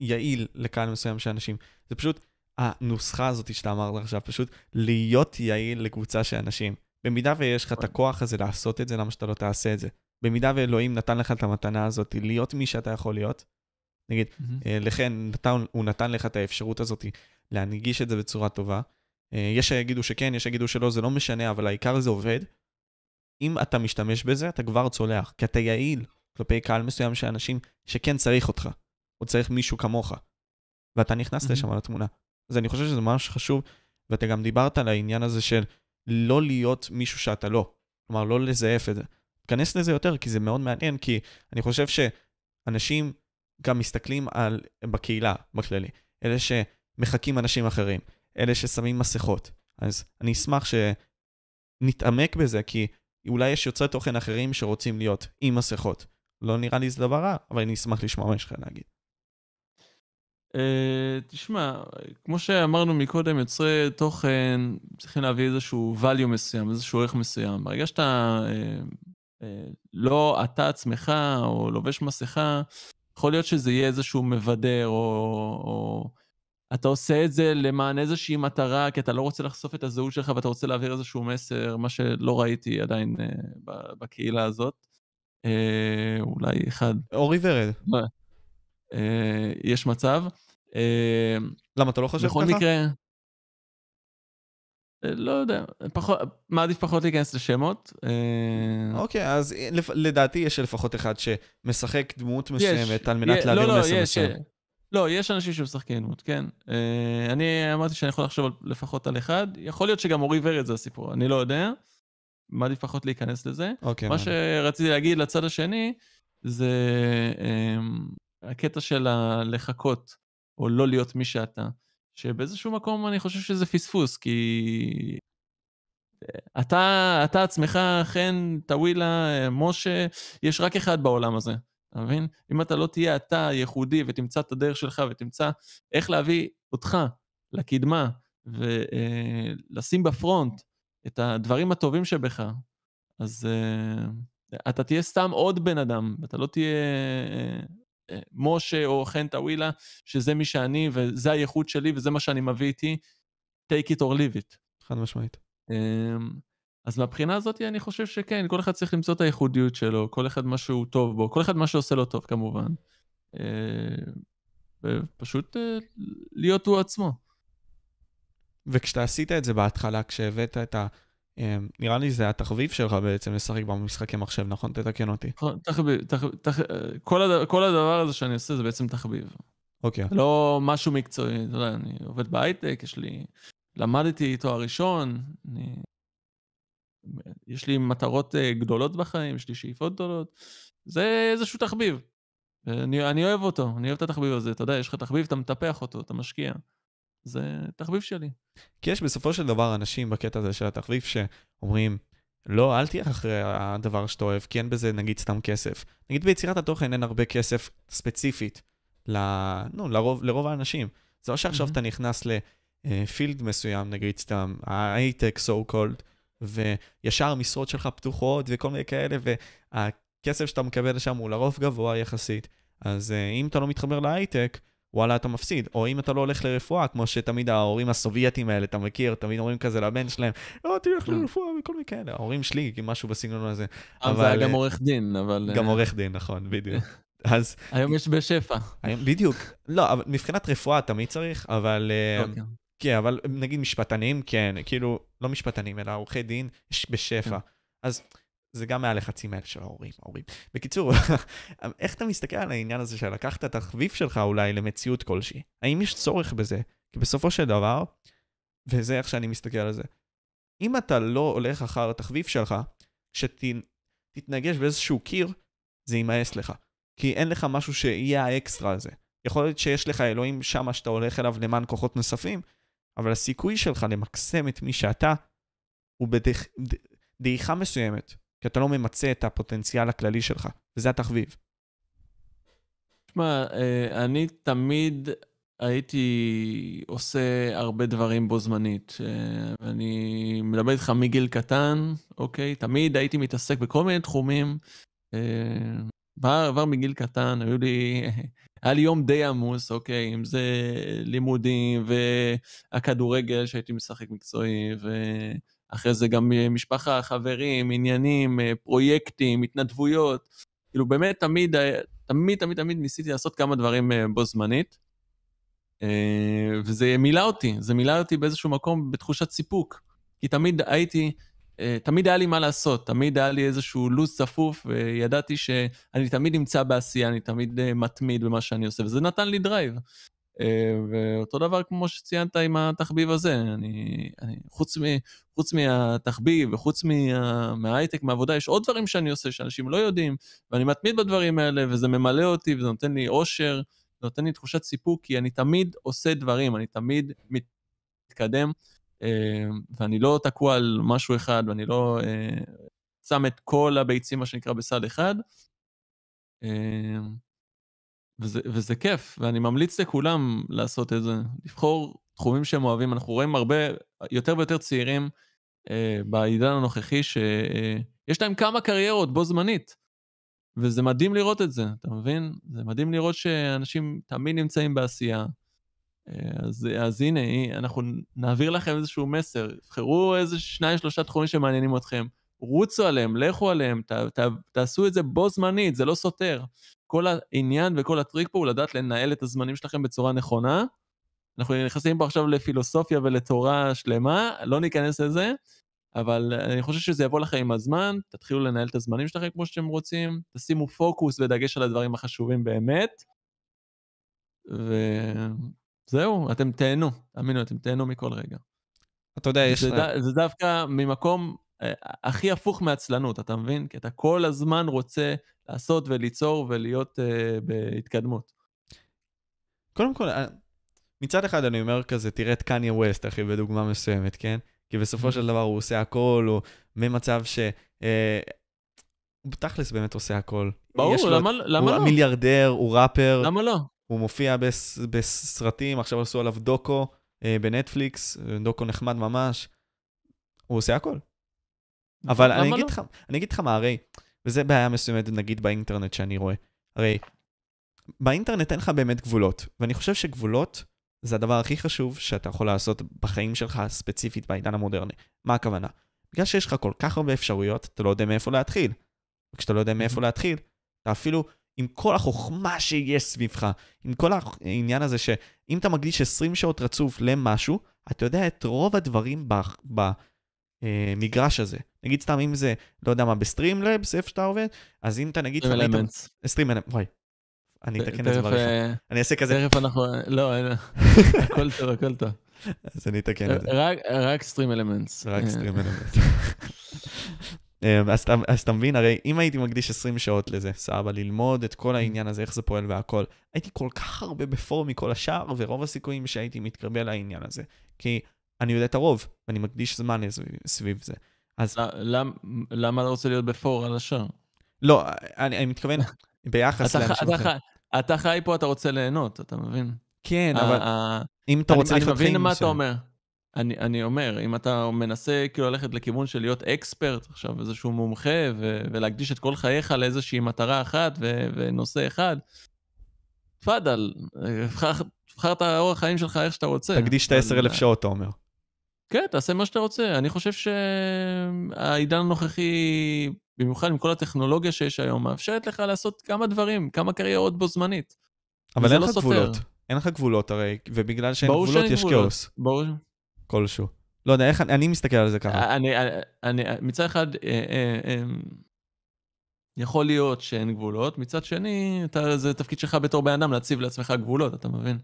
יעיל לקהל מסוים של אנשים. זה פשוט הנוסחה הזאת שאתה אמרת עכשיו, פשוט להיות יעיל לקבוצה של אנשים. במידה ויש לך את הכוח הזה לעשות את זה, למה שאתה לא תעשה את זה? במידה ואלוהים נתן לך את המתנה הזאת, להיות מי שאתה יכול להיות, נגיד, mm-hmm. לכן נתן, הוא נתן לך את האפשרות הזאת להנגיש את זה בצורה טובה, יש שיגידו שכן, יש שיגידו שלא, זה לא משנה, אבל העיקר זה עובד. אם אתה משתמש בזה, אתה כבר צולח, כי אתה יעיל כלפי קהל מסוים של אנשים שכן צריך אותך, או צריך מישהו כמוך, ואתה נכנס mm-hmm. לשם לתמונה. אז אני חושב שזה ממש חשוב, ואתה גם דיברת על העניין הזה של לא להיות מישהו שאתה לא. כלומר, לא לזייף את זה. תיכנס לזה יותר, כי זה מאוד מעניין, כי אני חושב שאנשים גם מסתכלים על, בקהילה, בכללי, אלה שמחקים אנשים אחרים. אלה ששמים מסכות. אז אני אשמח שנתעמק בזה, כי אולי יש יוצרי תוכן אחרים שרוצים להיות עם מסכות. לא נראה לי זה דבר רע, אבל אני אשמח לשמוע מה יש לך להגיד. Uh, תשמע, כמו שאמרנו מקודם, יוצרי תוכן צריכים להביא איזשהו value מסוים, איזשהו ערך מסוים. ברגע שאתה uh, uh, לא אתה עצמך או לובש מסכה, יכול להיות שזה יהיה איזשהו מבדר או, או אתה עושה את זה למען איזושהי מטרה, כי אתה לא רוצה לחשוף את הזהות שלך ואתה רוצה להעביר איזשהו מסר, מה שלא ראיתי עדיין אה, בקהילה הזאת. אה, אולי אחד. אורי ורד. אה, יש מצב. אה, למה, אתה לא חושב בכל ככה? בכל מקרה... אה, לא יודע, פחות, מעדיף פחות להיכנס לשמות. אה, אוקיי, אז לדעתי יש לפחות אחד שמשחק דמות מסוימת על מנת יש, להעביר לא, לא, מסר מסוים. לא, יש אנשים שמשחקים דמות, כן. Uh, אני אמרתי שאני יכול לחשוב לפחות על אחד. יכול להיות שגם אורי ורד זה הסיפור, אני לא יודע. מעדיף פחות להיכנס לזה. אוקיי. מה שרציתי להגיד לצד השני, זה um, הקטע של לחכות, או לא להיות מי שאתה. שבאיזשהו מקום אני חושב שזה פספוס, כי אתה, אתה עצמך, חן, טווילה, משה, יש רק אחד בעולם הזה. אתה מבין? אם אתה לא תהיה אתה ייחודי ותמצא את הדרך שלך ותמצא איך להביא אותך לקדמה ולשים אה, בפרונט את הדברים הטובים שבך, אז uh, אתה תהיה סתם עוד בן אדם, ואתה לא תהיה uh, משה או חן טאווילה, שזה מי שאני וזה הייחוד שלי וזה מה שאני מביא איתי, take it or leave it. חד משמעית. אז מהבחינה הזאת אני חושב שכן, כל אחד צריך למצוא את הייחודיות שלו, כל אחד מה שהוא טוב בו, כל אחד מה שעושה לו טוב כמובן. אה, ופשוט אה, להיות הוא עצמו. וכשאתה עשית את זה בהתחלה, כשהבאת את ה... אה, נראה לי זה התחביב שלך בעצם לשחק במשחקי מחשב, נכון? תתקן אותי. נכון, תחביב, תחביב, תחביב כל, הדבר, כל הדבר הזה שאני עושה זה בעצם תחביב. אוקיי. לא משהו מקצועי, אתה יודע, אני עובד בהייטק, יש לי... למדתי תואר ראשון, אני יש לי מטרות אה, גדולות בחיים, יש לי שאיפות גדולות. זה איזשהו תחביב. אני, אני אוהב אותו, אני אוהב את התחביב הזה. אתה יודע, יש לך תחביב, אתה מטפח אותו, אתה משקיע. זה תחביב שלי. כי יש בסופו של דבר אנשים בקטע הזה של התחביב שאומרים, לא, אל תהיה אחרי הדבר שאתה אוהב, כי אין בזה נגיד סתם כסף. נגיד ביצירת התוכן אין הרבה כסף ספציפית ל... נו, לרוב, לרוב האנשים. זה לא שעכשיו Mhm. אתה נכנס לפילד מסוים, נגיד סתם, הייטק, so called, וישר המשרות שלך פתוחות וכל מיני כאלה, והכסף שאתה מקבל שם הוא לרוב גבוה יחסית. אז אה, אם אתה לא מתחבר להייטק, וואלה, אתה מפסיד. או אם אתה לא הולך לרפואה, כמו שתמיד ההורים הסובייטים האלה, אתה מכיר, תמיד אומרים כזה לבן שלהם, לא, תלך כן. לרפואה וכל מיני כאלה. ההורים שלי, משהו בסגנון הזה. אבל... זה היה גם אה, עורך דין, אבל... גם אה, עורך דין, נכון, בדיוק. אז היום יש בשפע. היום- בדיוק. לא, אבל מבחינת רפואה תמיד צריך, אבל... אה, אוקיי. כן, אבל נגיד משפטנים, כן, כאילו, לא משפטנים, אלא עורכי דין, יש בשפע. כן. אז זה גם מהלחצים האלה של ההורים, ההורים. בקיצור, איך אתה מסתכל על העניין הזה של לקחת את התחביב שלך אולי למציאות כלשהי? האם יש צורך בזה? כי בסופו של דבר, וזה איך שאני מסתכל על זה, אם אתה לא הולך אחר התחביב שלך, כשתתנגש באיזשהו קיר, זה יימאס לך. כי אין לך משהו שיהיה האקסטרה הזה. יכול להיות שיש לך אלוהים שמה שאתה הולך אליו למען כוחות נוספים, אבל הסיכוי שלך למקסם את מי שאתה הוא בדעיכה מסוימת, כי אתה לא ממצה את הפוטנציאל הכללי שלך, וזה התחביב. תשמע, אה, אני תמיד הייתי עושה הרבה דברים בו זמנית. אה, אני מדבר איתך מגיל קטן, אוקיי? תמיד הייתי מתעסק בכל מיני תחומים. אה, כבר, מגיל קטן, היו לי, היה לי יום די עמוס, אוקיי? אם זה לימודים והכדורגל שהייתי משחק מקצועי, ואחרי זה גם משפחה, חברים, עניינים, אה, פרויקטים, התנדבויות. כאילו באמת תמיד, היה- תמיד, תמיד, תמיד ניסיתי לעשות כמה דברים אה, בו זמנית. אה, וזה מילא אותי, זה מילא אותי באיזשהו מקום בתחושת סיפוק. כי תמיד הייתי, אה, תמיד היה לי מה לעשות, תמיד היה לי איזשהו לו"ז צפוף, וידעתי שאני תמיד נמצא בעשייה, אני תמיד אה, מתמיד במה שאני עושה, וזה נתן לי drive. אה, ואותו דבר כמו שציינת עם התחביב הזה, אני, אני חוץ, מ, חוץ מהתחביב וחוץ מה, מההייטק, מהעבודה, יש עוד דברים שאני עושה שאנשים לא יודעים, ואני מתמיד בדברים האלה, וזה ממלא אותי, וזה נותן לי אושר, זה נותן לי תחושת סיפוק, כי אני תמיד עושה דברים, אני תמיד מתקדם, אה, ואני לא תקוע על משהו אחד, ואני לא אה, שם את כל הביצים, מה שנקרא, בסל אחד. אה, וזה, וזה כיף, ואני ממליץ לכולם לעשות את זה, לבחור תחומים שהם אוהבים. אנחנו רואים הרבה, יותר ויותר צעירים אה, בעידן הנוכחי, שיש להם כמה קריירות בו זמנית. וזה מדהים לראות את זה, אתה מבין? זה מדהים לראות שאנשים תמיד נמצאים בעשייה. אז, אז הנה, אנחנו נעביר לכם איזשהו מסר. בחרו איזה שניים, שלושה תחומים שמעניינים אתכם. רוצו עליהם, לכו עליהם, ת, ת, תעשו את זה בו זמנית, זה לא סותר. כל העניין וכל הטריק פה הוא לדעת לנהל את הזמנים שלכם בצורה נכונה. אנחנו נכנסים פה עכשיו לפילוסופיה ולתורה שלמה, לא ניכנס לזה, אבל אני חושב שזה יבוא לכם עם הזמן, תתחילו לנהל את הזמנים שלכם כמו שאתם רוצים, תשימו פוקוס ודגש על הדברים החשובים באמת, וזהו, אתם תהנו, תאמינו, אתם תהנו מכל רגע. אתה יודע, יש... זה, ד... זה דווקא ממקום אה, הכי הפוך מעצלנות, אתה מבין? כי אתה כל הזמן רוצה לעשות וליצור ולהיות uh, בהתקדמות. קודם כל, אה, מצד אחד אני אומר כזה, תראה את קניה ווסט, אחי, בדוגמה מסוימת, כן? כי בסופו של דבר הוא עושה הכל, הוא ממצב ש... אה, הוא בתכלס באמת עושה הכל. ברור, למה, לו, למה הוא לא? הוא מיליארדר, הוא ראפר. למה לא? הוא מופיע בס, בסרטים, עכשיו עשו עליו דוקו אה, בנטפליקס, דוקו נחמד ממש. הוא עושה הכל. אבל אני אגיד, לא? לך, אני אגיד לך מה, הרי, וזה בעיה מסוימת נגיד באינטרנט שאני רואה. הרי באינטרנט אין לך באמת גבולות, ואני חושב שגבולות זה הדבר הכי חשוב שאתה יכול לעשות בחיים שלך ספציפית בעידן המודרני. מה הכוונה? בגלל שיש לך כל כך הרבה אפשרויות, אתה לא יודע מאיפה להתחיל. וכשאתה לא יודע מאיפה להתחיל, אתה אפילו עם כל החוכמה שיש סביבך, עם כל העניין הזה שאם אתה מקדיש 20 שעות רצוף למשהו, אתה יודע את רוב הדברים במגרש הזה. נגיד סתם אם זה, לא יודע מה, ב-Streamlabs, איפה שאתה עובד, אז אם אתה נגיד... StreamElements. StreamElements, וואי. אני אתקן את זה בעריכה. אני אעשה כזה... תכף אנחנו... לא, הכל טוב, הכל טוב. אז אני אתקן את זה. רק StreamElements. רק StreamElements. אז אתה מבין, הרי אם הייתי מקדיש 20 שעות לזה, סבבה, ללמוד את כל העניין הזה, איך זה פועל והכל, הייתי כל כך הרבה בפור מכל השאר, ורוב הסיכויים שהייתי מתקרבל לעניין הזה. כי אני יודע את הרוב, ואני מקדיש זמן סביב זה. אז למ- למה אתה רוצה להיות בפור על השאר? לא, אני, אני מתכוון ביחס לאנשים אחרים. אתה חי פה, אתה רוצה ליהנות, אתה מבין? כן, אבל אם אתה רוצה לחיות אני מבין חיים מה אתה. אומר. אני, אני אומר, אם אתה מנסה כאילו ללכת לכיוון של להיות אקספרט עכשיו, איזשהו מומחה, ו- ולהקדיש את כל חייך לאיזושהי מטרה אחת ו- ונושא אחד, תפאדל, תבחר- את האורח חיים שלך איך שאתה רוצה. תקדיש את אבל- ה-10,000 שעות, אתה אומר. כן, תעשה מה שאתה רוצה. אני חושב שהעידן הנוכחי, במיוחד עם כל הטכנולוגיה שיש היום, מאפשרת לך לעשות כמה דברים, כמה קריירות בו זמנית. אבל אין לא לך סותר. גבולות. אין לך גבולות הרי, ובגלל שאין גבולות שאין יש גבולות. כאוס ברור. כלשהו. לא יודע, איך, אני מסתכל על זה ככה. אני, אני, אני, מצד אחד, אה, אה, אה, יכול להיות שאין גבולות, מצד שני, זה תפקיד שלך בתור בן אדם להציב לעצמך גבולות, אתה מבין?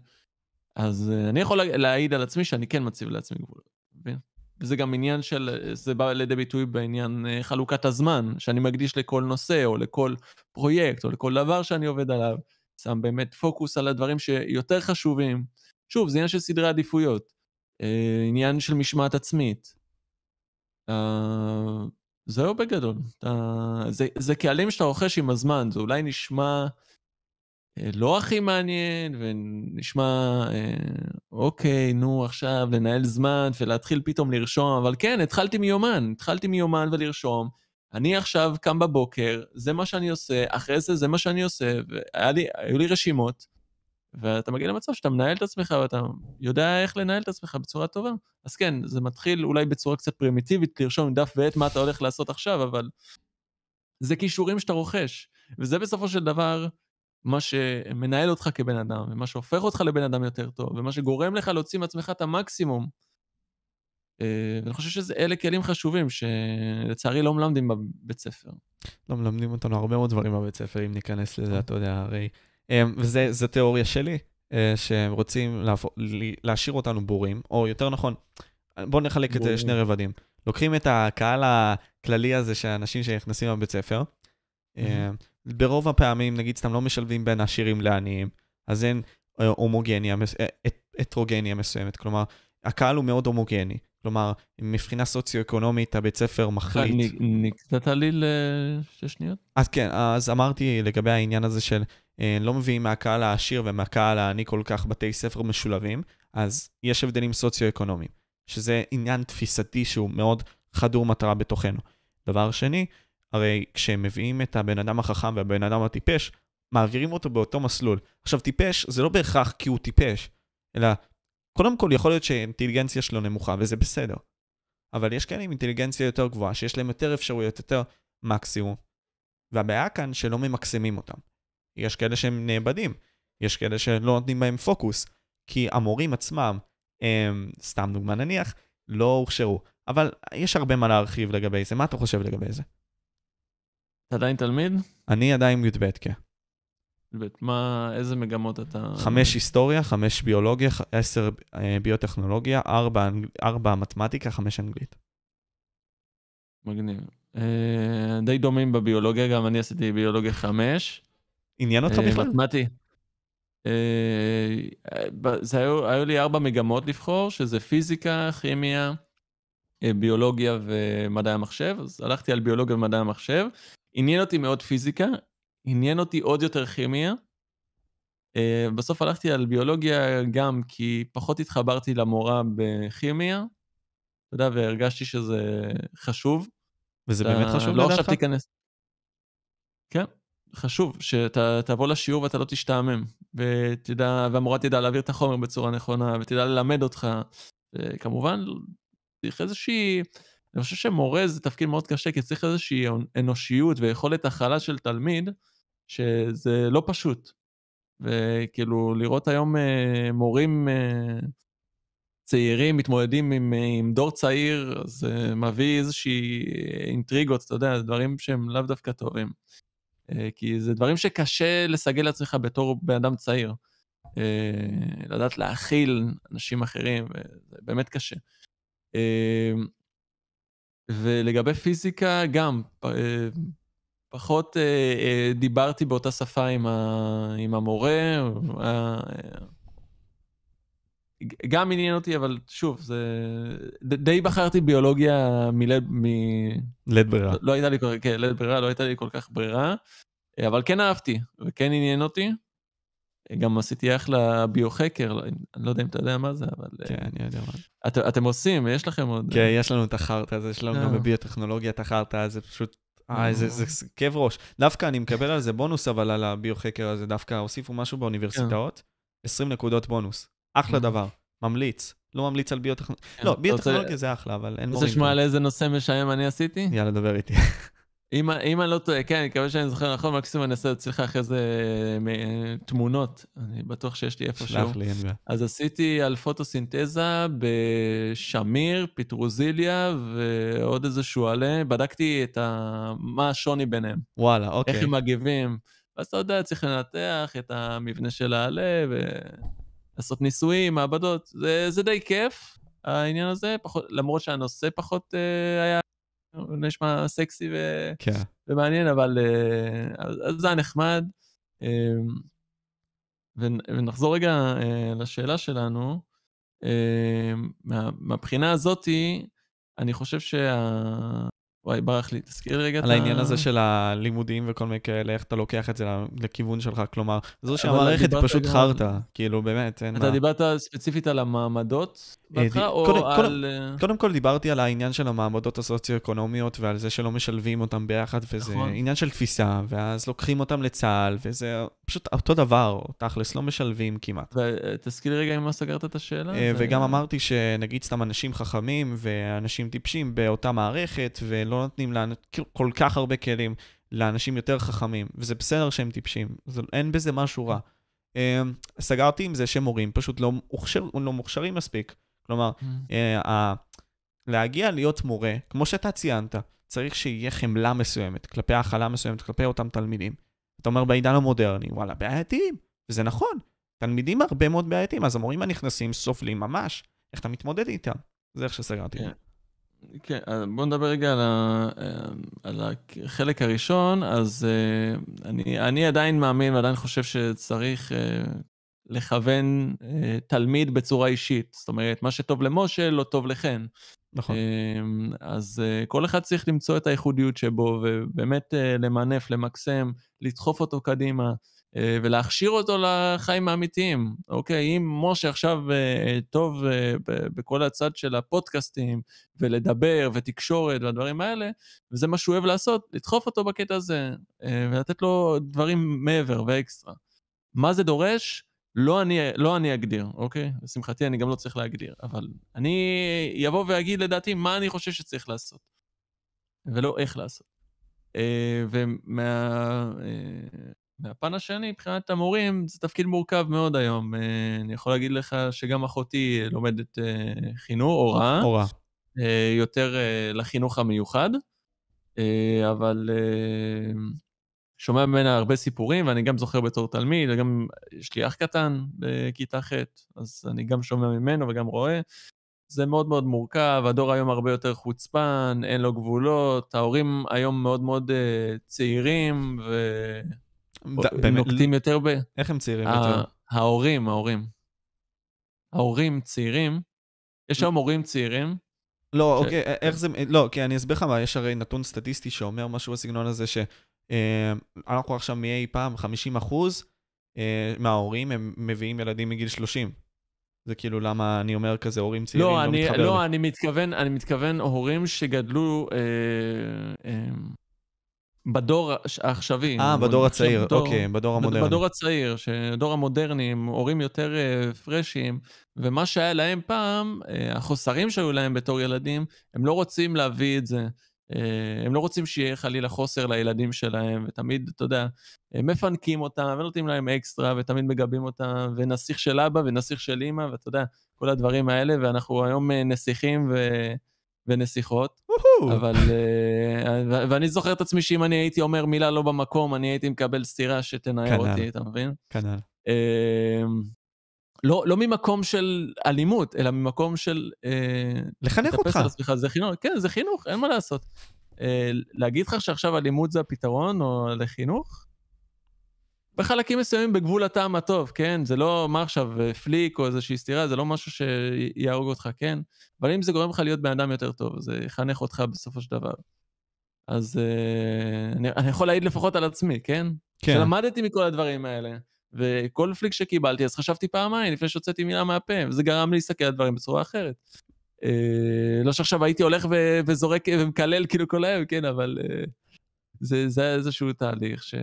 אז אה, אני יכול לה- להעיד על עצמי שאני כן מציב לעצמי גבולות, אתה מבין? וזה גם עניין של, זה בא לידי ביטוי בעניין אה, חלוקת הזמן, שאני מקדיש לכל נושא, או לכל פרויקט, או לכל דבר שאני עובד עליו, שם באמת פוקוס על הדברים שיותר חשובים. שוב, זה עניין של סדרי עדיפויות, אה, עניין של משמעת עצמית. אה, זהו בגדול. אתה, זה, זה קהלים שאתה רוכש עם הזמן, זה אולי נשמע אה, לא הכי מעניין, ונשמע, אה, אוקיי, נו, עכשיו לנהל זמן ולהתחיל פתאום לרשום, אבל כן, התחלתי מיומן, התחלתי מיומן ולרשום. אני עכשיו קם בבוקר, זה מה שאני עושה, אחרי זה זה מה שאני עושה, והיו לי רשימות, ואתה מגיע למצב שאתה מנהל את עצמך ואתה יודע איך לנהל את עצמך בצורה טובה. אז כן, זה מתחיל אולי בצורה קצת פרימיטיבית, לרשום דף ועט מה אתה הולך לעשות עכשיו, אבל זה כישורים שאתה רוכש. וזה בסופו של דבר מה שמנהל אותך כבן אדם, ומה שהופך אותך לבן אדם יותר טוב, ומה שגורם לך להוציא מעצמך את המקסימום. אה, ואני חושב שאלה כלים חשובים שלצערי לא מלמדים בבית ספר. לא מלמדים אותנו הרבה מאוד דברים בבית ספר, אם ניכנס לזה, אתה יודע, הרי... אמ, וזה תיאוריה שלי, אה, שהם רוצים להשאיר אותנו בורים, או יותר נכון, בואו נחלק את זה. לשני רבדים. לוקחים את הקהל הכללי הזה של האנשים שנכנסים לבית ספר, אמ, ברוב הפעמים, נגיד סתם לא משלבים בין עשירים לעניים, אז אין אה, הומוגניה, אה, הט- הטרוגניה מסוימת, כלומר, הקהל הוא מאוד הומוגני. כלומר, מבחינה סוציו-אקונומית, הבית ספר מחליט. נקטעת לי לשתי שניות? אז כן, אז אמרתי לגבי העניין הזה של לא מביאים מהקהל העשיר ומהקהל העני כל כך בתי ספר משולבים, אז יש הבדלים סוציו-אקונומיים, שזה עניין תפיסתי שהוא מאוד חדור מטרה בתוכנו. דבר שני, הרי כשמביאים את הבן אדם החכם והבן אדם הטיפש, מעבירים אותו באותו מסלול. עכשיו, טיפש זה לא בהכרח כי הוא טיפש, אלא קודם כל יכול להיות שהאינטליגנציה שלו נמוכה, וזה בסדר. אבל יש כאלה עם אינטליגנציה יותר גבוהה, שיש להם יותר אפשרויות, יותר מקסימום. והבעיה כאן שלא ממקסמים אותם. יש כאלה שהם נאבדים, יש כאלה שלא נותנים בהם פוקוס, כי המורים עצמם, הם, סתם דוגמה נניח, לא הוכשרו. אבל יש הרבה מה להרחיב לגבי זה, מה אתה חושב לגבי זה? אתה עדיין תלמיד? אני עדיין י"ב, כן. בית, מה, איזה מגמות אתה... חמש היסטוריה, חמש ביולוגיה, עשר אה, ביוטכנולוגיה, ארבע, ארבע מתמטיקה, חמש אנגלית. מגניב. אה, די דומים בביולוגיה, גם אני עשיתי ביולוגיה חמש. עניין אותך אה, בכלל? מתמטי. אה, זה היו, היו לי ארבע מגמות לבחור, שזה פיזיקה, כימיה, אה, ביולוגיה ומדעי המחשב, אז הלכתי על ביולוגיה ומדעי המחשב. עניין אותי מאוד פיזיקה, עניין אותי עוד יותר כימיה. בסוף הלכתי על ביולוגיה גם כי פחות התחברתי למורה בכימיה, אתה יודע, והרגשתי שזה חשוב. וזה באמת חשוב לא לדעתך? עכשיו תיכנס. כן, חשוב שאתה תבוא לשיעור ואתה לא תשתעמם, ותדע, והמורה תדע להעביר את החומר בצורה נכונה, ותדע ללמד אותך. וכמובן, צריך איזושהי, אני חושב שמורה זה תפקיד מאוד קשה, כי צריך איזושהי אנושיות ויכולת הכלה של תלמיד, שזה לא פשוט. וכאילו, לראות היום אה, מורים אה, צעירים מתמודדים עם, עם דור צעיר, זה מביא איזושהי אינטריגות, אתה יודע, דברים שהם לאו דווקא טובים. אה, כי זה דברים שקשה לסגל לעצמך בתור בן אדם צעיר. אה, לדעת להכיל אנשים אחרים, וזה באמת קשה. אה, ולגבי פיזיקה, גם, פחות דיברתי באותה שפה עם, המורה, גם עניין אותי, אבל שוב, זה... די בחרתי ביולוגיה מלד... מ... לית ברירה. לא הייתה לי כל כך, כן, לית ברירה, לא הייתה לי כל כך ברירה, אבל כן אהבתי, וכן עניין אותי. גם עשיתי אחלה ביו-חקר, לא, אני לא יודע אם אתה יודע מה זה, אבל... כן, אני יודע מה. את, אתם עושים, יש לכם עוד... כן, יש לנו את החרטא הזה, יש לנו גם בביוטכנולוגיה את החרטא הזה, פשוט... אה, זה, זה, זה כאב ראש. דווקא אני מקבל על זה בונוס, אבל על הביו-חקר הזה דווקא הוסיפו משהו באוניברסיטאות, 20 נקודות בונוס. אחלה דבר, ממליץ. לא ממליץ על ביוטכנולוגיה. לא, ביוטכנולוגיה זה אחלה, אבל אין מורים. רוצה לשמוע על איזה נושא משעמם אני עשיתי? יאללה, דבר איתי. אם, אני לא טועה, כן, אני מקווה שאני זוכר נכון, מקסימום אני אעשה אצלך אחרי זה תמונות, אני בטוח שיש לי איפשהו. שלח לי, אין בעיה. אז עשיתי על פוטוסינתזה בשמיר, פטרוזיליה ועוד איזשהו עלה, בדקתי את ה... מה השוני ביניהם. וואלה, אוקיי. איך הם מגיבים. ואז אתה יודע, צריך לנתח את המבנה של העלה ולעשות ניסויים, מעבדות. זה, זה די כיף, העניין הזה, פחות, למרות שהנושא פחות uh, היה נשמע סקסי ו... כן. ומעניין, אבל uh, אז זה היה נחמד. Uh, ונחזור רגע uh, לשאלה שלנו. Uh, מה, מהבחינה הזאתי, אני חושב שה... וואי, ברח לי, תזכיר רגע את ה... על העניין הזה של הלימודים וכל מיני כאלה, איך אתה לוקח את זה לכיוון שלך, כלומר, זו שהמערכת היא פשוט חרטא, כאילו, באמת, אין מה... אתה דיברת ספציפית על המעמדות בהתחלה, או על... קודם כל דיברתי על העניין של המעמדות הסוציו-אקונומיות ועל זה שלא משלבים אותם ביחד, וזה נכון. עניין של תפיסה, ואז לוקחים אותם לצה"ל, וזה פשוט אותו דבר, תכלס, לא משלבים כמעט. ותזכיר רגע אם מה סגרת את השאלה. וגם אמרתי שנגיד סתם אנשים חכמים ואנשים טיפשים באותה מערכת, ולא נותנים כל כך הרבה כלים לאנשים יותר חכמים, וזה בסדר שהם טיפשים, זה, אין בזה משהו רע. אמ, סגרתי עם זה שמורים פשוט לא, מוכשר, לא מוכשרים מספיק. כלומר, mm-hmm. אה, להגיע להיות מורה, כמו שאתה ציינת, צריך שיהיה חמלה מסוימת, כלפי האכלה מסוימת, כלפי אותם תלמידים. אתה אומר בעידן המודרני, וואלה, בעייתיים, וזה נכון. תלמידים הרבה מאוד בעייתיים, אז המורים הנכנסים סובלים ממש. איך אתה מתמודד איתם? זה איך שסגרתי. כן, כן בוא נדבר רגע על, ה, אה, על החלק הראשון. אז uh, אני, אני עדיין מאמין ועדיין חושב שצריך uh, לכוון תלמיד בצורה אישית. זאת אומרת, מה שטוב למשה לא טוב לחן. נכון. אז כל אחד צריך למצוא את הייחודיות שבו, ובאמת למנף, למקסם, לדחוף אותו קדימה. אה, ולהכשיר אותו לחיים האמיתיים. אוקיי, אם משה עכשיו אה, טוב אה, בכל הצד של הפודקאסטים, ולדבר, ותקשורת והדברים האלה, וזה מה שהוא אוהב לעשות, לדחוף אותו בקטע הזה, ולתת לו דברים מעבר ואקסטרה. מה זה דורש? לא אני, לא אני אגדיר, אוקיי? לשמחתי אני גם לא צריך להגדיר, אבל אני אבוא ואגיד לדעתי מה אני חושב שצריך לעשות, ולא איך לעשות. ומה... מהפן השני, מבחינת המורים, זה תפקיד מורכב מאוד היום. אה, אני יכול להגיד לך שגם אחותי לומדת אה, חינוך, הוראה. הוראה. אה, יותר לחינוך המיוחד, אבל שומע ממנה הרבה סיפורים, ואני גם זוכר בתור תלמיד, וגם יש לי אח קטן בכיתה ח', אז אני גם שומע ממנו וגם רואה. זה מאוד מאוד מורכב, הדור היום הרבה יותר חוצפן, אין לו גבולות, ההורים היום מאוד מאוד צעירים, ו... נוקטים יותר ב... איך הם צעירים יותר? ההורים, ההורים. ההורים צעירים, יש היום הורים צעירים. לא, אוקיי, איך זה... לא, כי אני אסביר לך מה, יש הרי נתון סטטיסטי שאומר משהו בסגנון הזה, שאנחנו עכשיו מאי פעם, 50 אחוז אה, מההורים הם מביאים ילדים מגיל 30. זה כאילו למה אני אומר כזה הורים צעירים לא, לא מתחבר לא, אני מתכוון, אני מתכוון הורים שגדלו אה, אה, בדור העכשווי. אה, בדור הצעיר, בדור, אוקיי, בדור המודרני. בדור הצעיר, שדור המודרני, הם הורים יותר uh, פרשים, ומה שהיה להם פעם, uh, החוסרים שהיו להם בתור ילדים, הם לא רוצים להביא את זה. Uh, הם לא רוצים שיהיה חלילה חוסר לילדים שלהם, ותמיד, אתה יודע, מפנקים אותם, ונותנים להם אקסטרה, ותמיד מגבים אותם, ונסיך של אבא ונסיך של אימא, ואתה יודע, כל הדברים האלה, ואנחנו היום נסיכים ו... ונסיכות, אבל... uh, ואני זוכר את עצמי שאם אני הייתי אומר מילה לא במקום, אני הייתי מקבל סטירה שתנער אותי, אתה מבין? כנ"ל. Uh, לא, לא ממקום של אלימות, אלא ממקום של... Uh, לחנך אותך. עצמך, זה חינוך, כן, זה חינוך, אין מה לעשות. להגיד לך שעכשיו אלימות זה הפתרון, או לחינוך? בחלקים מסוימים בגבול הטעם הטוב, כן? זה לא, מה עכשיו, אה, פליק או איזושהי סתירה, זה לא משהו שיהרוג אותך, כן? אבל אם זה גורם לך להיות בן אדם יותר טוב, זה יחנך אותך בסופו של דבר. אז uh, אני, אני יכול להעיד לפחות על עצמי, כן? כן. שלמדתי מכל הדברים האלה, וכל פליק שקיבלתי, אז חשבתי פעמיים לפני שהוצאתי מילה מהפה, וזה גרם לי להסתכל על דברים בצורה אחרת. Uh, לא שעכשיו הייתי הולך ו- וזורק ומקלל כאילו כל היום, כן, אבל uh, זה, זה איזשהו תהליך ש...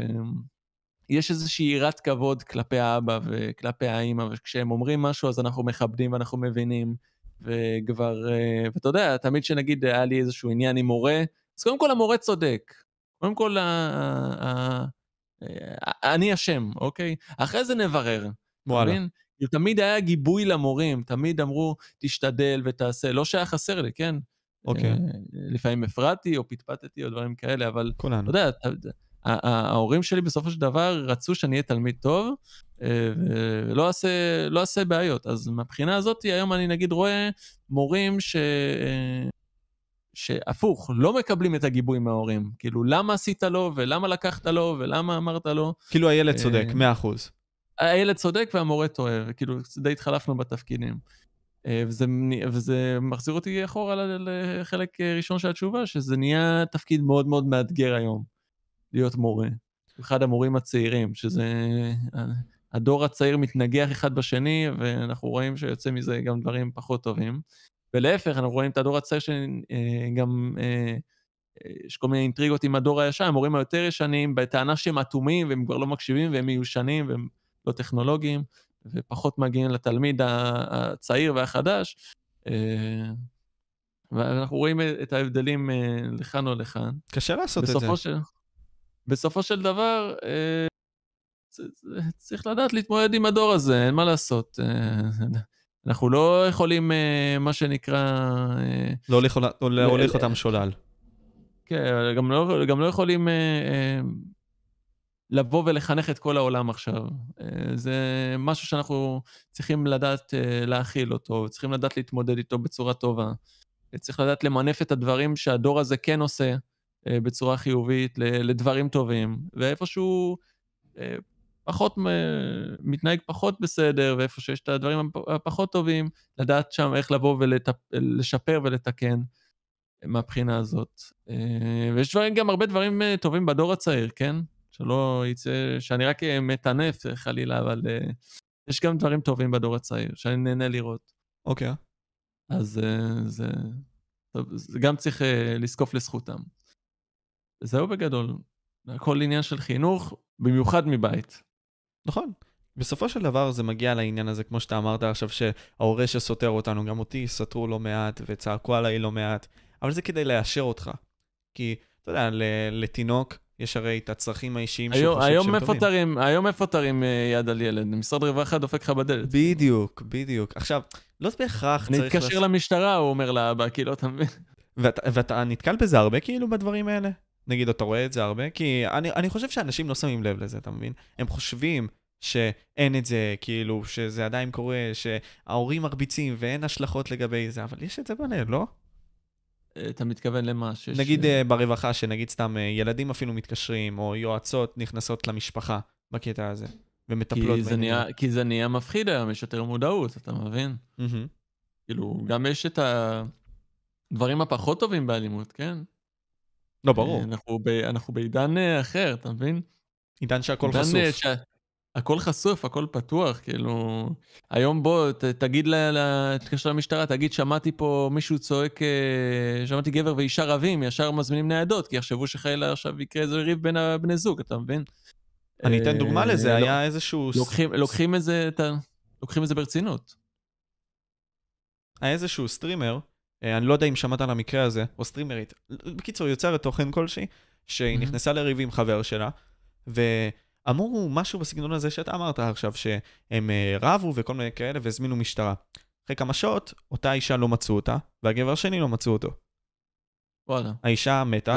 יש איזושהי יראת כבוד כלפי האבא וכלפי האימא, וכשהם אומרים משהו אז אנחנו מכבדים ואנחנו מבינים, וכבר, אה, ואתה יודע, תמיד שנגיד היה לי איזשהו עניין עם מורה, אז קודם כל המורה צודק. קודם כל, אני אשם, אוקיי? אחרי זה נברר. וואלה. תמיד היה גיבוי למורים, תמיד אמרו, תשתדל ותעשה. לא שהיה חסר לי, כן? אוקיי. אה, לפעמים הפרעתי או פטפטתי או דברים כאלה, אבל... כולנו. אתה יודע, ההורים שלי בסופו של דבר רצו שאני אהיה תלמיד טוב, אה, ולא אעשה, לא אעשה בעיות. אז מהבחינה הזאת, היום אני נגיד רואה מורים ש... אה, שהפוך, לא מקבלים את הגיבוי מההורים. כאילו, למה עשית לו, ולמה לקחת לו, ולמה אמרת לו. כאילו הילד צודק, אה, מאה אחוז. הילד צודק והמורה טועה, וכאילו, די התחלפנו בתפקידים. וזה, וזה מחזיר אותי אחורה לחלק ראשון של התשובה, שזה נהיה תפקיד מאוד מאוד מאתגר היום. להיות מורה. אחד המורים הצעירים, שזה... הדור הצעיר מתנגח אחד בשני, ואנחנו רואים שיוצא מזה גם דברים פחות טובים. ולהפך, אנחנו רואים את הדור הצעיר שגם... אה, יש כל מיני אינטריגות עם הדור הישן, המורים היותר ישנים, בטענה שהם אטומים והם כבר לא מקשיבים והם מיושנים והם לא טכנולוגיים, ופחות מגיעים לתלמיד הצעיר והחדש. אה, ואנחנו רואים את ההבדלים אה, לכאן או לכאן. קשה לעשות את זה. של... בסופו של דבר, אה, צריך לדעת להתמודד עם הדור הזה, אין מה לעשות. אה, אנחנו לא יכולים, אה, מה שנקרא... לא להוליך אותם שולל. כן, גם לא, גם לא יכולים לבוא ולחנך את כל העולם עכשיו. זה משהו שאנחנו צריכים לדעת להכיל אותו, צריכים לדעת להתמודד איתו בצורה טובה. צריך לדעת למנף את הדברים שהדור הזה כן עושה, בצורה חיובית לדברים טובים, ואיפשהו אה, פחות, מתנהג פחות בסדר, ואיפה שיש את הדברים הפחות טובים, לדעת שם איך לבוא ולשפר ולתקן מהבחינה הזאת. אה, ויש דברים, גם הרבה דברים טובים בדור הצעיר, כן? שלא יצא, שאני רק מטנף חלילה, אבל יש גם דברים טובים בדור הצעיר, שאני נהנה לראות. אוקיי. Okay. אז זה, זה גם צריך לזקוף לזכותם. זהו בגדול. הכל עניין של חינוך, במיוחד מבית. נכון. בסופו של דבר זה מגיע לעניין הזה, כמו שאתה אמרת עכשיו, שההורה שסותר אותנו, גם אותי סתרו לא מעט וצעקו עליי לא מעט, אבל זה כדי לאשר אותך. כי, אתה יודע, לתינוק יש הרי את הצרכים האישיים שהוא חושב שהם טובים. היום איפה תרים אה, יד על ילד? משרד רווחה דופק לך בדלת. בדיוק, בדיוק. עכשיו, לא בהכרח צריך... נתקשר למשטרה, הוא אומר לאבא, כאילו, אתה מבין? ואתה נתקל בזה הרבה כאילו בדברים האלה? נגיד, אתה רואה את זה הרבה? כי אני, אני חושב שאנשים לא שמים לב לזה, אתה מבין? הם חושבים שאין את זה, כאילו, שזה עדיין קורה, שההורים מרביצים ואין השלכות לגבי זה, אבל יש את זה בלב, לא? אתה מתכוון למה? שיש... נגיד uh, ברווחה, שנגיד סתם ילדים אפילו מתקשרים, או יועצות נכנסות למשפחה בקטע הזה, ומטפלות בעניין. כי זה נהיה מפחיד היום, יש יותר מודעות, אתה מבין? Mm-hmm. כאילו, גם יש את הדברים הפחות טובים באלימות, כן? לא, ברור. אנחנו, ב, אנחנו בעידן אה, אחר, אתה מבין? עידן שהכל חשוף. אה, ש... הכל חשוף, הכל פתוח, כאילו... היום בוא, ת, תגיד, ל... תתקשר למשטרה, תגיד, שמעתי פה מישהו צועק, אה, שמעתי גבר ואישה רבים, ישר מזמינים ניידות, כי יחשבו שחיילה עכשיו יקרה איזה ריב בין הבני זוג, אתה מבין? אני אתן דוגמה לזה, היה איזשהו... לוקחים, לוקחים, את זה, לוקחים את זה ברצינות. היה איזשהו סטרימר, אה, אני לא יודע אם שמעת על המקרה הזה, או סטרימרית. בקיצור, יוצרת תוכן כלשהי, שהיא נכנסה לריב עם חבר שלה, ואמרו משהו בסגנון הזה שאתה אמרת עכשיו, שהם אה, רבו וכל מיני כאלה, והזמינו משטרה. אחרי כמה שעות, אותה אישה לא מצאו אותה, והגבר השני לא מצאו אותו. וואלה. האישה מתה,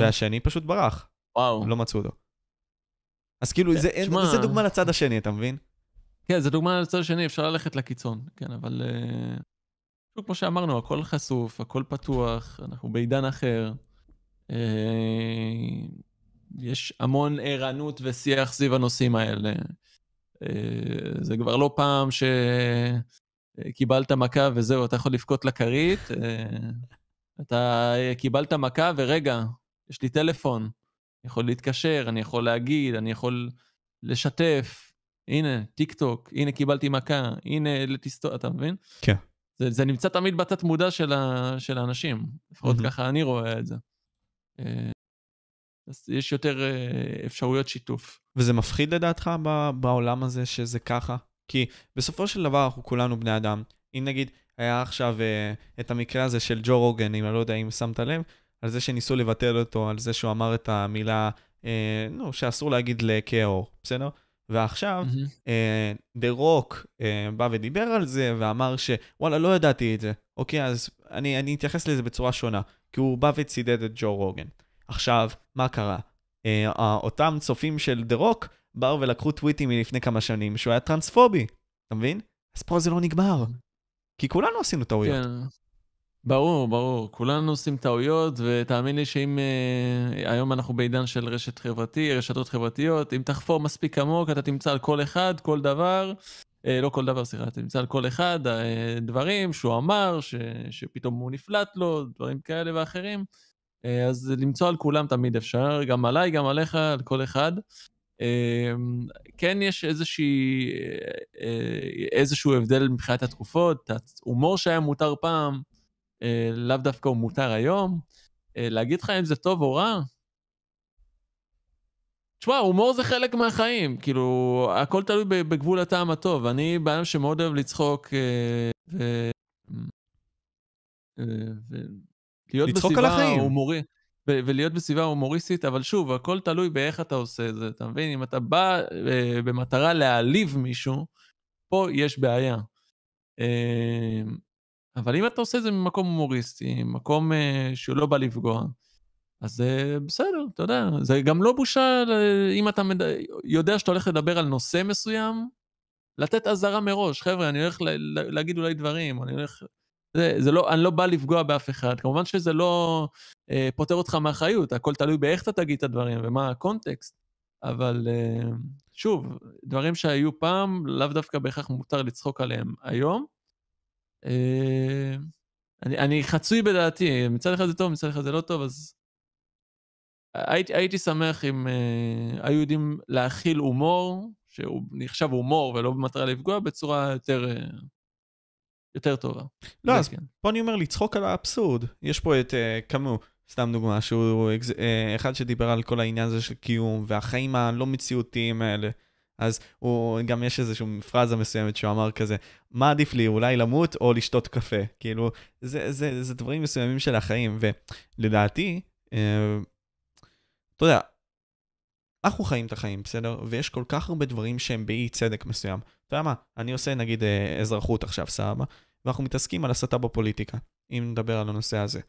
והשני פשוט ברח. וואו. לא מצאו אותו. אז כאילו, זה, שמה... זה דוגמה לצד השני, אתה מבין? כן, זה דוגמה לצד השני, אפשר ללכת לקיצון, כן, אבל... כמו שאמרנו, הכל חשוף, הכל פתוח, אנחנו בעידן אחר. אה, יש המון ערנות ושיח סביב הנושאים האלה. זה כבר לא פעם שקיבלת מכה וזהו, אתה יכול לבכות לכרית. אתה קיבלת מכה ורגע, יש לי טלפון, אני יכול להתקשר, אני יכול להגיד, אני יכול לשתף. הנה, טיק טוק, הנה קיבלתי מכה, הנה לטיסטו, אתה מבין? כן. זה, זה נמצא תמיד בתת מודע של, ה, של האנשים, לפחות mm-hmm. ככה אני רואה את זה. אה, אז יש יותר אה, אפשרויות שיתוף. וזה מפחיד לדעתך בעולם הזה שזה ככה? כי בסופו של דבר אנחנו כולנו בני אדם. אם נגיד היה עכשיו uh, את המקרה הזה של ג'ו רוגן, אם אני לא יודע אם שמת לב, על זה שניסו לבטל אותו, על זה שהוא אמר את המילה, uh, נו, שאסור להגיד לכאור, בסדר? ועכשיו, דה, mm-hmm, רוק uh, uh, בא ודיבר על זה ואמר שוואלה, לא ידעתי את זה. אוקיי, אז אני, אני אתייחס לזה בצורה שונה, כי הוא בא וצידד את ג'ו רוגן. עכשיו, מה קרה? Uh, uh, אותם צופים של דה רוק באו ולקחו טוויטים מלפני כמה שנים שהוא היה טרנספובי, אתה מבין? אז פה זה לא נגמר. כי כולנו עשינו טעויות. כן. ברור, ברור. כולנו עושים טעויות, ותאמין לי שאם uh, היום אנחנו בעידן של רשת חברתי, רשתות חברתיות, אם תחפור מספיק עמוק, אתה תמצא על כל אחד, כל דבר, uh, לא כל דבר, סליחה, אתה תמצא על כל אחד uh, דברים שהוא אמר, ש, שפתאום הוא נפלט לו, דברים כאלה ואחרים. Uh, אז למצוא על כולם תמיד אפשר, גם עליי, גם עליך, על כל אחד. אמ, כן יש איזושהי, אה, איזשהו הבדל מבחינת התקופות, הומור שהיה מותר פעם, אה, לאו דווקא הוא מותר היום. אה, להגיד לך אם זה טוב או רע? תשמע, הומור זה חלק מהחיים, כאילו, הכל תלוי בגבול הטעם הטוב. אני בן שמאוד אוהב לצחוק, ו... להיות בסביבה הומורית. ולהיות בסביבה הומוריסטית, אבל שוב, הכל תלוי באיך אתה עושה את זה, אתה מבין? אם אתה בא uh, במטרה להעליב מישהו, פה יש בעיה. Uh, אבל אם אתה עושה את זה ממקום הומוריסטי, מקום uh, שהוא לא בא לפגוע, אז זה בסדר, אתה יודע, זה גם לא בושה, אם אתה מד... יודע שאתה הולך לדבר על נושא מסוים, לתת אזהרה מראש, חבר'ה, אני הולך להגיד אולי דברים, אני הולך זה, זה לא, אני לא בא לפגוע באף אחד. כמובן שזה לא אה, פוטר אותך מאחריות, הכל תלוי באיך אתה תגיד את הדברים ומה הקונטקסט, אבל אה, שוב, דברים שהיו פעם, לאו דווקא בהכרח מותר לצחוק עליהם היום. אה, אני, אני חצוי בדעתי, מצד אחד זה טוב, מצד אחד זה לא טוב, אז הייתי, הייתי שמח אם אה, היו יודעים להכיל הומור, שהוא נחשב הומור ולא במטרה לפגוע, בצורה יותר... אה, יותר טובה. לא, אז כן. פה אני אומר לצחוק על האבסורד. יש פה את uh, קאמו, סתם דוגמה, שהוא uh, אחד שדיבר על כל העניין הזה של קיום, והחיים הלא מציאותיים האלה. אז הוא, גם יש איזושהי פרזה מסוימת שהוא אמר כזה, מה עדיף לי, אולי למות או לשתות קפה? כאילו, זה, זה, זה דברים מסוימים של החיים, ולדעתי, אה, אתה יודע, אנחנו חיים את החיים, בסדר? ויש כל כך הרבה דברים שהם באי צדק מסוים. אתה יודע מה, אני עושה נגיד אה, אזרחות עכשיו, סבבה? ואנחנו מתעסקים על הסתה בפוליטיקה, אם נדבר על הנושא הזה.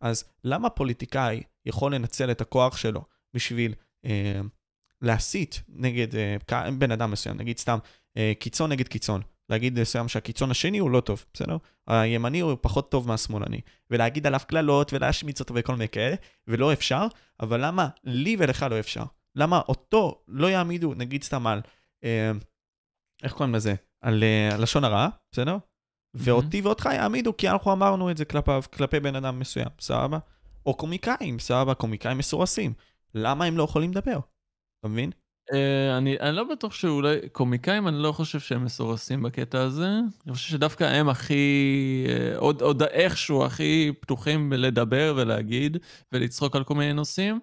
אז למה פוליטיקאי יכול לנצל את הכוח שלו בשביל אה, להסית נגד אה, בן אדם מסוים, נגיד סתם אה, קיצון נגד קיצון, להגיד מסוים שהקיצון השני הוא לא טוב, בסדר? הימני הוא פחות טוב מהשמאלני, ולהגיד עליו קללות ולהשמיץ אותו וכל מיני כאלה, ולא אפשר, אבל למה לי ולך לא אפשר? למה אותו לא יעמידו, נגיד סתם על, אה, איך קוראים לזה? על אה, לשון הרע, בסדר? ואותי ואותך יעמידו כי אנחנו אמרנו את זה כלפיו, כלפי בן אדם מסוים, סבבה? או קומיקאים, סבבה, קומיקאים מסורסים. למה הם לא יכולים לדבר? אתה מבין? Uh, אני, אני לא בטוח שאולי קומיקאים, אני לא חושב שהם מסורסים בקטע הזה. אני חושב שדווקא הם הכי, uh, עוד, עוד איכשהו הכי פתוחים לדבר ולהגיד ולצחוק על כל מיני נושאים.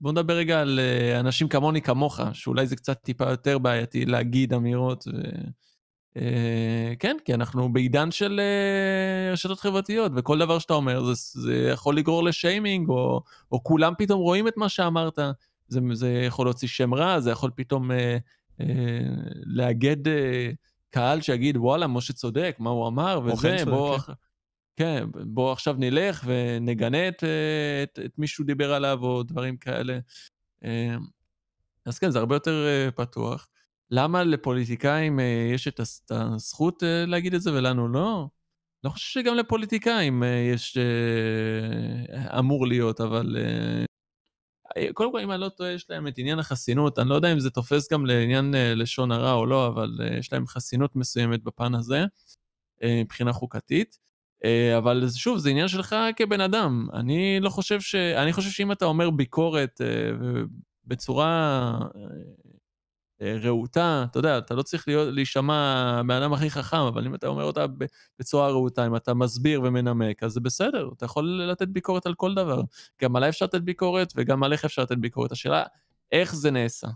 בוא נדבר רגע על uh, אנשים כמוני כמוך, שאולי זה קצת טיפה יותר בעייתי להגיד אמירות. ו... Uh, כן, כי אנחנו בעידן של uh, רשתות חברתיות, וכל דבר שאתה אומר זה, זה יכול לגרור לשיימינג, או, או כולם פתאום רואים את מה שאמרת. זה, זה יכול להוציא שם רע, זה יכול פתאום אה, אה, לאגד אה, קהל שיגיד, וואלה, משה צודק, מה הוא אמר, וזה, בוא... כן. כן, בוא עכשיו נלך ונגנה את, אה, את, את מי שהוא דיבר עליו, או דברים כאלה. אה, אז כן, זה הרבה יותר אה, פתוח. למה לפוליטיקאים יש את הזכות להגיד את זה ולנו לא? לא חושב שגם לפוליטיקאים יש... אמור להיות, אבל קודם כל, אם אני לא טועה, יש להם את עניין החסינות, אני לא יודע אם זה תופס גם לעניין אה, לשון הרע או לא, אבל אה, יש להם חסינות מסוימת בפן הזה, מבחינה חוקתית. אבל שוב, זה עניין שלך כבן אדם. אני לא חושב ש... אני חושב שאם אתה אומר ביקורת בצורה אה, רהוטה, אתה יודע, אתה לא צריך להיות, להישמע מהאדם הכי חכם, אבל אם אתה אומר אותה בצורה רהוטה, אם אתה מסביר ומנמק, אז זה בסדר, אתה יכול לתת ביקורת על כל דבר. גם עליי אפשר לתת ביקורת, וגם על איך אפשר לתת ביקורת. השאלה, איך זה נעשה,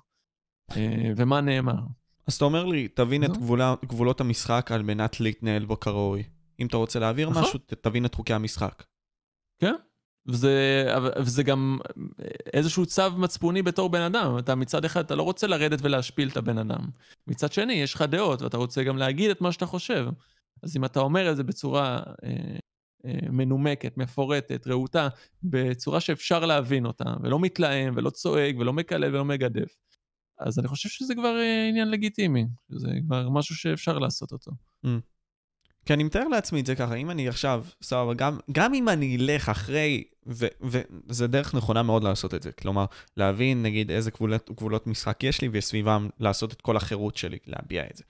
אה, ומה נאמר. אז אתה אומר לי, תבין את גבולה, גבולות המשחק על מנת להתנהל בו כראוי. אם אתה רוצה להעביר נכון. משהו, תבין את חוקי המשחק. כן, וזה, וזה גם איזשהו צו מצפוני בתור בן אדם. אתה מצד אחד, אתה לא רוצה לרדת ולהשפיל את הבן אדם. מצד שני, יש לך דעות, ואתה רוצה גם להגיד את מה שאתה חושב. אז אם אתה אומר את זה בצורה אה, אה, מנומקת, מפורטת, רהוטה, בצורה שאפשר להבין אותה, ולא מתלהם, ולא צועק, ולא מקלל, ולא מגדף, אז אני חושב שזה כבר אה, עניין לגיטימי. זה כבר משהו שאפשר לעשות אותו. Mm. כי אני מתאר לעצמי את זה ככה, אם אני עכשיו, סבבה, גם, גם אם אני אלך אחרי, וזה דרך נכונה מאוד לעשות את זה, כלומר, להבין נגיד איזה גבולות, גבולות משחק יש לי, וסביבם לעשות את כל החירות שלי, להביע את זה.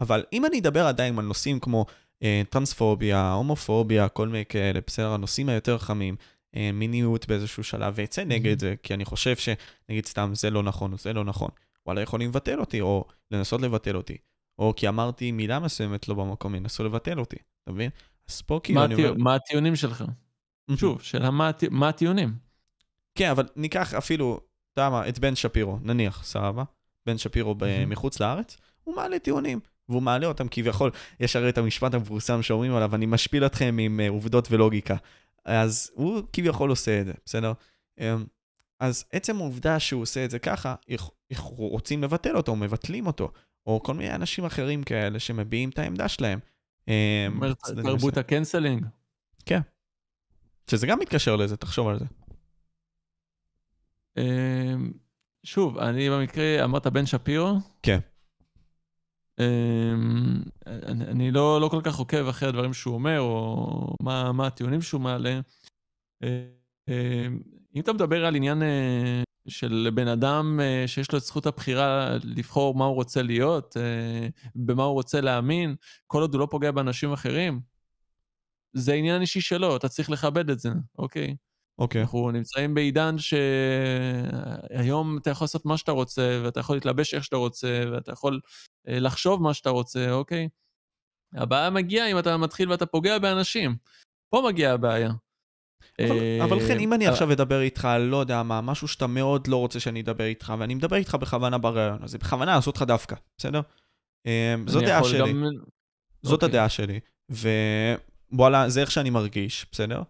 אבל אם אני אדבר עדיין על נושאים כמו אה, טרנספוביה, הומופוביה, כל מיני כאלה, בסדר, הנושאים היותר חמים, אה, מיניות באיזשהו שלב, ואצא נגד זה, כי אני חושב שנגיד סתם זה לא נכון או זה לא נכון, וואלה יכולים לבטל אותי, או לנסות לבטל אותי. או כי אמרתי מילה מסוימת לא במקום, ינסו לבטל אותי, אתה מבין? אז פה כאילו אני אומר... מה הטיעונים שלך? שוב, שאלה מה הטיעונים? כן, אבל ניקח אפילו, אתה יודע מה, את בן שפירו, נניח, סבבה? בן שפירו מחוץ לארץ, הוא מעלה טיעונים, והוא מעלה אותם כביכול, יש הרי את המשפט המפורסם שאומרים עליו, אני משפיל אתכם עם uh, עובדות ולוגיקה. אז הוא כביכול עושה את זה, בסדר? Um, אז עצם העובדה שהוא עושה את זה ככה, רוצים לבטל אותו, מבטלים אותו. או כל מיני אנשים אחרים כאלה שמביעים את העמדה שלהם. אומר תרבות הקנסלינג. כן. שזה גם מתקשר לזה, תחשוב על זה. אמ, שוב, אני במקרה, אמרת בן שפירו? כן. אמ, אני לא, לא כל כך עוקב אחרי הדברים שהוא אומר, או מה, מה הטיעונים שהוא מעלה. אמ, אם אתה מדבר על עניין אה, של בן אדם אה, שיש לו את זכות הבחירה לבחור מה הוא רוצה להיות, אה, במה הוא רוצה להאמין, כל עוד הוא לא פוגע באנשים אחרים, זה עניין אישי שלו, אתה צריך לכבד את זה, אוקיי? אוקיי. אנחנו נמצאים בעידן שהיום אתה יכול לעשות מה שאתה רוצה, ואתה יכול להתלבש איך שאתה רוצה, ואתה יכול אה, לחשוב מה שאתה רוצה, אוקיי? הבעיה מגיעה אם אתה מתחיל ואתה פוגע באנשים. פה מגיעה הבעיה. אבל כן, אם אני אה, עכשיו אדבר איתך, לא יודע מה, משהו שאתה מאוד לא רוצה שאני אדבר איתך, ואני מדבר איתך בכוונה בריאיון, אז זה בכוונה לעשות לך דווקא, בסדר? אה, זו דעה שלי. זאת אוקיי. הדעה שלי, ווואלה, זה איך שאני מרגיש, בסדר?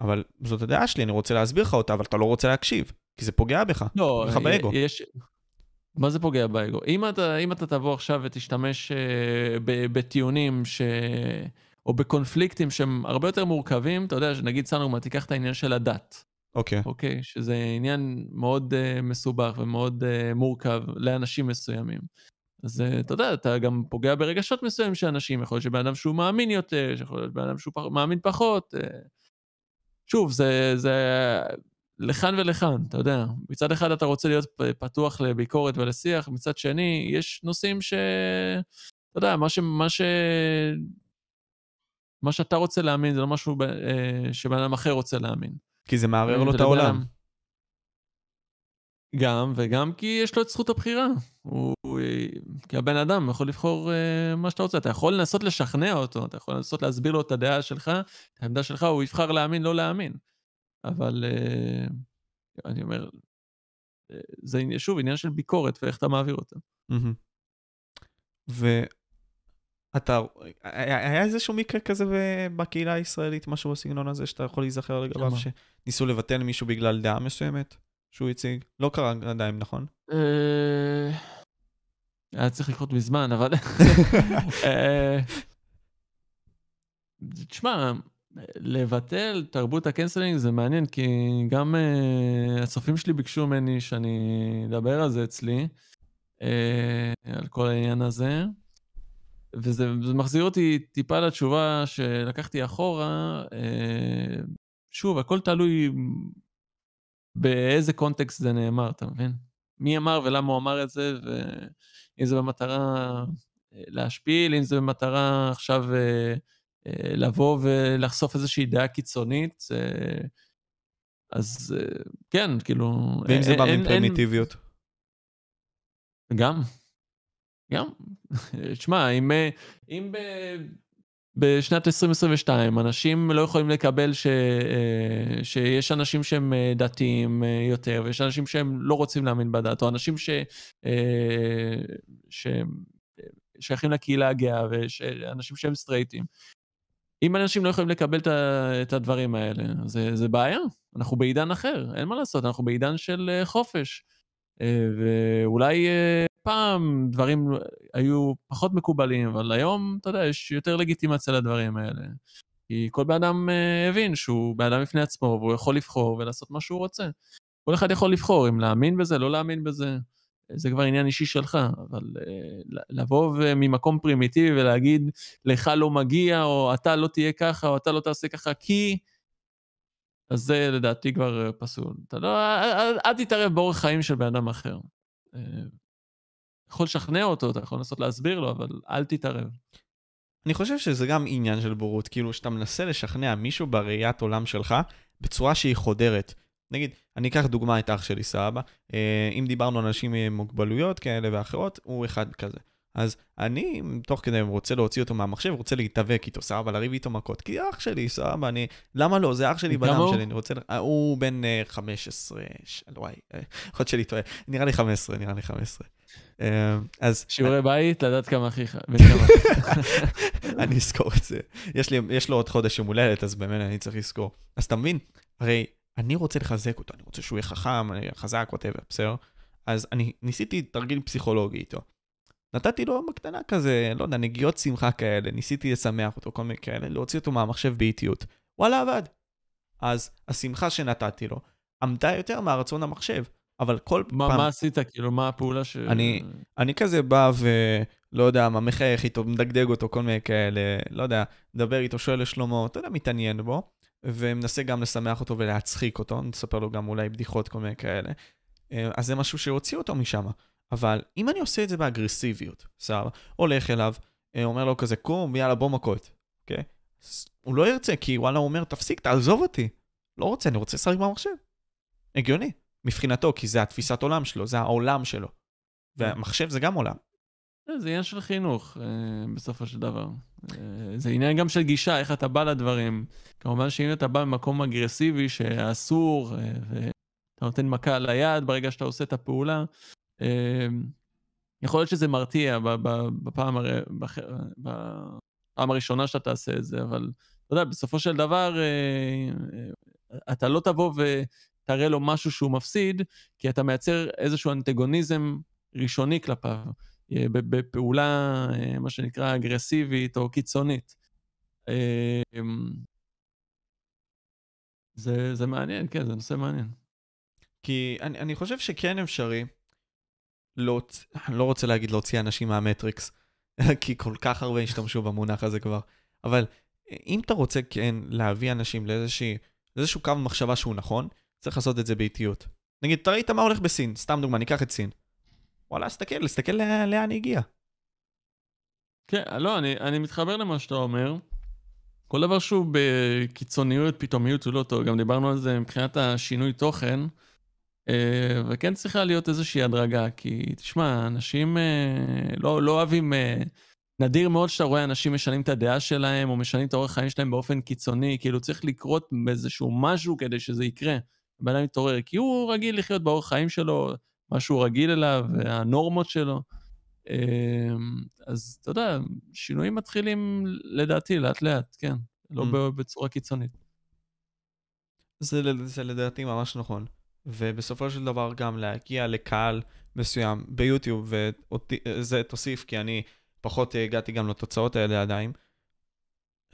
אבל זאת הדעה שלי, אני רוצה להסביר לך אותה, אבל אתה לא רוצה להקשיב, כי זה פוגע בך, לא, לך באגו. יש... מה זה פוגע באגו? אם אתה, אם אתה תבוא עכשיו ותשתמש uh, בטיעונים ש... או בקונפליקטים שהם הרבה יותר מורכבים, אתה יודע, נגיד סנורמה, תיקח את העניין של הדת. אוקיי. Okay. אוקיי? Okay, שזה עניין מאוד uh, מסובך ומאוד uh, מורכב לאנשים מסוימים. אז uh, אתה יודע, אתה גם פוגע ברגשות מסוימים של אנשים, יכול להיות שבן אדם שהוא מאמין יותר, יכול להיות בן אדם שהוא פח, מאמין פחות. Uh, שוב, זה, זה לכאן ולכאן, אתה יודע. מצד אחד אתה רוצה להיות פתוח לביקורת ולשיח, מצד שני, יש נושאים ש... אתה יודע, מה ש... מה ש... מה שאתה רוצה להאמין זה לא משהו אה, שבן אדם אחר רוצה להאמין. כי זה מערער לו את העולם. גם, וגם כי יש לו את זכות הבחירה. הוא, כי הבן אדם יכול לבחור uh, מה שאתה רוצה. אתה יכול לנסות לשכנע אותו, אתה יכול לנסות להסביר לו את הדעה שלך, את העמדה שלך, הוא יבחר להאמין, לא להאמין. אבל uh, אני אומר, זה שוב עניין של ביקורת ואיך אתה מעביר אותה. Mm-hmm. אתה, היה איזשהו מקרה כזה בקהילה הישראלית, משהו בסגנון הזה, שאתה יכול להיזכר לגביו, שניסו לבטל מישהו בגלל דעה מסוימת שהוא הציג? לא קרה עדיין, נכון? אה, היה צריך לקרות מזמן, אבל... אה, תשמע, לבטל תרבות הקנסלינג זה מעניין, כי גם uh, הצופים שלי ביקשו ממני שאני אדבר על זה אצלי, uh, על כל העניין הזה. וזה מחזיר אותי טיפה לתשובה שלקחתי אחורה. אה, שוב, הכל תלוי באיזה קונטקסט זה נאמר, אתה מבין? מי אמר ולמה הוא אמר את זה, ואם זה במטרה אה, להשפיל, אם זה במטרה עכשיו אה, לבוא ולחשוף איזושהי דעה קיצונית, אז כן, כאילו... ואם זה בא מפרימיטיביות? גם. גם. תשמע, אם, אם ב... בשנת 2022 אנשים לא יכולים לקבל ש, אה, שיש אנשים שהם אה, דתיים אה, יותר, ויש אנשים שהם לא רוצים להאמין בדת, או אנשים ש, ששייכים לקהילה הגאה, ואנשים שהם סטרייטים. אם אנשים לא יכולים לקבל את הדברים האלה, זה, זה בעיה. אנחנו בעידן אחר, אין מה לעשות, אנחנו בעידן של חופש. ואולי פעם דברים היו פחות מקובלים, אבל היום, אתה יודע, יש יותר לגיטימציה לדברים האלה. כי כל בן אדם uh, הבין שהוא בן אדם בפני עצמו, והוא יכול לבחור ולעשות מה שהוא רוצה. כל אחד יכול לבחור אם להאמין בזה, לא להאמין בזה. זה כבר עניין אישי שלך, אבל uh, לבוא ממקום פרימיטיבי ולהגיד, לך לא מגיע, או אתה לא תהיה ככה, או אתה לא תעשה ככה, כי... אז זה לדעתי כבר פסול. אתה לא, אל תתערב באורח חיים של בן אדם אחר. יכול לשכנע אותו, אתה יכול לנסות להסביר לו, אבל אל תתערב. אני חושב שזה גם עניין של בורות, כאילו שאתה מנסה לשכנע מישהו בראיית עולם שלך בצורה שהיא חודרת. נגיד, אני אקח דוגמה את אח שלי, סבבה? אה, אם דיברנו על אנשים עם מוגבלויות כאלה ואחרות, הוא אחד כזה. אז אני, תוך כדי רוצה להוציא אותו מהמחשב, רוצה להתאבק איתו, סבבה, לריב איתו מכות. כי אח שלי, סבבה, אני... למה לא? זה אח שלי בדם שלי, אני רוצה... הוא בן 15, ש... וואי, יכול להיות שלי טועה. נראה לי 15, נראה לי 15. אה, אז... שיעורי בית, לדעת כמה אחיך. אני אזכור את זה. יש, לי, יש לו עוד חודש יום הולדת, אז באמת אני צריך לזכור. אז אתה מבין, הרי אני רוצה לחזק אותו, אני רוצה שהוא יהיה חכם, חזק, ווטאבר, בסדר? אז אני ניסיתי תרגיל פסיכולוגי איתו. נתתי לו בקטנה כזה, לא יודע, נגיעות שמחה כאלה, ניסיתי לשמח אותו, כל מיני כאלה, להוציא אותו מהמחשב באיטיות. וואלה, עבד. אז השמחה שנתתי לו עמדה יותר מהרצון המחשב. אבל כל מה, פעם... מה עשית? כאילו, מה הפעולה ש... אני, אני כזה בא ולא יודע מה, מחייך איתו, מדגדג אותו, כל מיני כאלה, לא יודע, מדבר איתו, שואל לשלומו, אתה יודע, מתעניין בו, ומנסה גם לשמח אותו ולהצחיק אותו, נספר לו גם אולי בדיחות, כל מיני כאלה. אה, אז זה משהו שהוציא אותו משם. אבל אם אני עושה את זה באגרסיביות, סבבה, הולך אליו, אה, אומר לו כזה, קום, יאללה, בוא מכות, אוקיי? הוא לא ירצה, כי וואלה, הוא אומר, תפסיק, תעזוב אותי. לא רוצה, אני רוצה לשחק במחשב. הגיוני. מבחינתו, כי זה התפיסת עולם שלו, זה העולם שלו. והמחשב זה גם עולם. זה עניין של חינוך, אה, בסופו של דבר. אה, זה עניין גם של גישה, איך אתה בא לדברים. כמובן שאם אתה בא ממקום אגרסיבי שאסור, אה, ואתה נותן מכה על היד ברגע שאתה עושה את הפעולה, יכול להיות שזה מרתיע בפעם, הר... בפעם הראשונה שאתה תעשה את זה, אבל אתה יודע, בסופו של דבר, אתה לא תבוא ו... תראה לו משהו שהוא מפסיד, כי אתה מייצר איזשהו אנטגוניזם ראשוני כלפיו, אה, בפעולה, אה, מה שנקרא, אגרסיבית או קיצונית. אמ, זה, זה מעניין, כן, זה נושא מעניין. כי אני, אני חושב שכן אפשרי, להוצ... אני לא רוצה להגיד להוציא אנשים מהמטריקס, כי כל כך הרבה השתמשו במונח הזה כבר, אבל אם אתה רוצה כן להביא אנשים לאיזשהו קו מחשבה שהוא נכון, צריך לעשות את זה באיטיות. נגיד, אתה ראית מה הולך בסין, סתם דוגמה, ניקח את סין. וואלה, סתכל, תסתכל לאן היא הגיעה. כן, לא, אני, אני מתחבר למה שאתה אומר. כל דבר שהוא בקיצוניות, פתאומיות, הוא לא טוב. גם דיברנו על זה מבחינת השינוי תוכן. אה, וכן צריכה להיות איזושהי הדרגה, כי תשמע, אנשים אה, לא, לא אוהבים... אה, נדיר מאוד שאתה רואה אנשים משנים את הדעה שלהם, או משנים את האורח חיים שלהם באופן קיצוני, כאילו צריך לקרות באיזשהו משהו כדי שזה יקרה. הבן אדם מתעורר, כי הוא רגיל לחיות באורח חיים שלו, מה שהוא רגיל אליו, והנורמות שלו. אמ, אז אתה יודע, שינויים מתחילים לדעתי לאט-לאט, כן, לא mm. בצורה קיצונית. זה, זה לדעתי ממש נכון. ובסופו של דבר גם להגיע לקהל מסוים ביוטיוב, וזה תוסיף, כי אני פחות הגעתי גם לתוצאות האלה עדיין,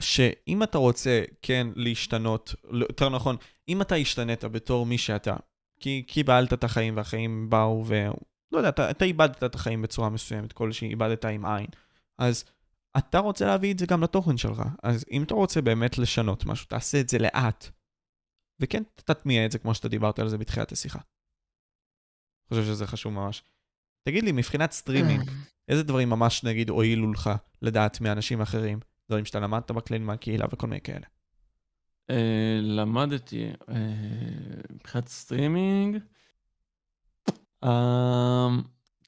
שאם אתה רוצה כן להשתנות, לא, יותר נכון, אם אתה השתנית בתור מי שאתה, כי קיבלת את החיים והחיים באו ו... לא יודע, אתה, אתה איבדת את החיים בצורה מסוימת, כלשהי איבדת עם עין. אז אתה רוצה להביא את זה גם לתוכן שלך. אז אם אתה רוצה באמת לשנות משהו, תעשה את זה לאט. וכן, תטמיע את זה כמו שאתה דיברת על זה בתחילת השיחה. אני חושב שזה חשוב ממש. תגיד לי, מבחינת סטרימינג, איזה דברים ממש נגיד הועילו לך לדעת מאנשים אחרים? דברים שאתה למדת בכללים מהקהילה וכל מיני כאלה. אה, למדתי אה, מבחינת סטרימינג. אה,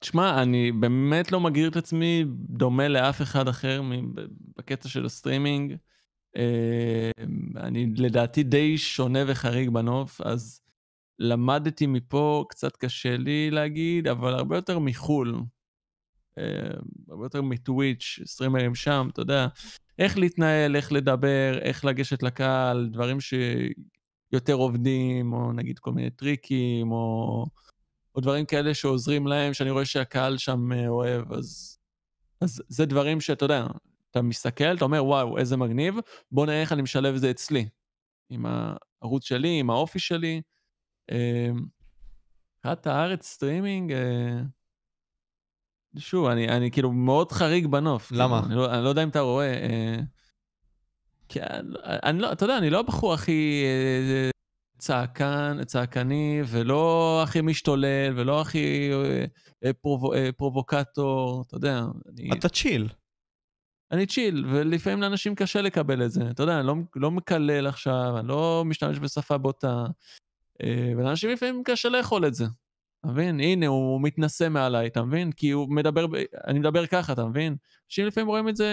תשמע, אני באמת לא מגדיר את עצמי דומה לאף אחד אחר בקטע של הסטרימינג. אני לדעתי די שונה וחריג בנוף, אז למדתי מפה, קצת קשה לי להגיד, אבל הרבה יותר מחו"ל. הרבה יותר מ-Twitch, סטרימרים שם, אתה יודע. איך להתנהל, איך לדבר, איך לגשת לקהל, דברים שיותר עובדים, או נגיד כל מיני טריקים, או, או דברים כאלה שעוזרים להם, שאני רואה שהקהל שם אה, אוהב, אז, אז זה דברים שאתה יודע, אתה מסתכל, אתה אומר, וואו, איזה מגניב, בוא נראה איך אני משלב את זה אצלי, עם הערוץ שלי, עם האופי שלי. מבחינת הארץ סטרימינג, אה, שוב, אני, אני כאילו מאוד חריג בנוף. למה? כאילו, אני, לא, אני לא יודע אם אתה רואה. אה, כי אני לא, אתה יודע, אני לא הבחור הכי אה, צעקן, צעקני, ולא הכי משתולל, ולא הכי אה, פרו, אה, פרובוקטור, אתה יודע. אני, אתה צ'יל. אני צ'יל, ולפעמים לאנשים קשה לקבל את זה. אתה יודע, אני לא, לא מקלל עכשיו, אני לא משתמש בשפה בוטה, אה, ולאנשים לפעמים קשה לאכול את זה. אתה מבין? הנה, הוא מתנשא מעליי, אתה מבין? כי הוא מדבר, אני מדבר ככה, אתה מבין? אנשים לפעמים רואים את זה,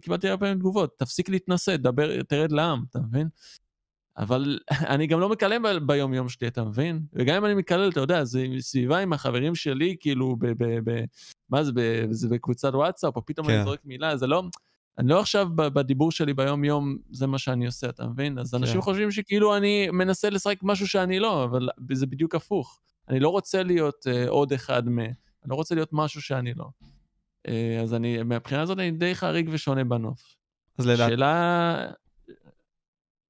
קיבלתי הרבה פעמים תגובות, תפסיק להתנשא, דבר, תרד לעם, אתה מבין? אבל אני גם לא מקלל ביום-יום שלי, אתה מבין? וגם אם אני מקלל, אתה יודע, זה סביבה עם החברים שלי, כאילו, ב... ב, ב מה זה, ב, זה בקבוצת וואטסאפ, או פתאום כן. אני זורק מילה, זה לא... אני לא עכשיו בדיבור שלי ביום-יום, זה מה שאני עושה, אתה מבין? אז אנשים כן. חושבים שכאילו אני מנסה לשחק משהו שאני לא, אבל זה בדיוק הפוך. אני לא רוצה להיות uh, עוד אחד מ... אני לא רוצה להיות משהו שאני לא. Uh, אז אני, מהבחינה הזאת אני די חריג ושונה בנוף. אז לדעת... שאלה...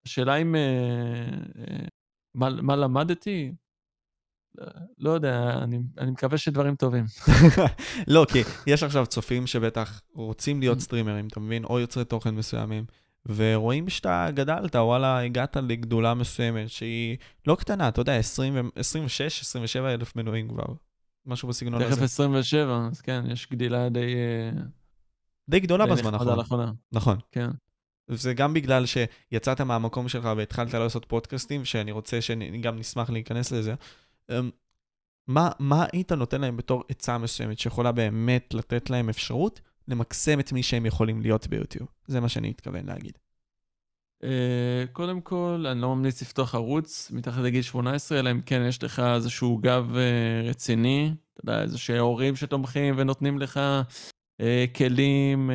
השאלה אם... Uh, uh, מה, מה למדתי? לא יודע, אני, אני מקווה שדברים טובים. לא, כי יש עכשיו צופים שבטח רוצים להיות סטרימרים, אתה מבין? או יוצרי תוכן מסוימים. ורואים שאתה גדלת, וואלה, הגעת לגדולה מסוימת שהיא לא קטנה, אתה יודע, 20, 26, 27 אלף מנויים כבר, משהו בסגנון הזה. תכף 27, אז כן, יש גדילה די... אה, די גדולה די בזמן האחרון. לאחרונה. נכון. כן. וזה גם בגלל שיצאת מהמקום שלך והתחלת לעשות פודקאסטים, שאני רוצה שגם נשמח להיכנס לזה. אמ, מה, מה היית נותן להם בתור עצה מסוימת שיכולה באמת לתת להם אפשרות למקסם את מי שהם יכולים להיות ביוטיוב. זה מה שאני מתכוון להגיד. אה, קודם כל, אני לא ממליץ לפתוח ערוץ מתחת לגיל 18, אלא אם כן יש לך איזשהו גב אה, רציני, אתה יודע, איזה שהורים שתומכים ונותנים לך אה, כלים,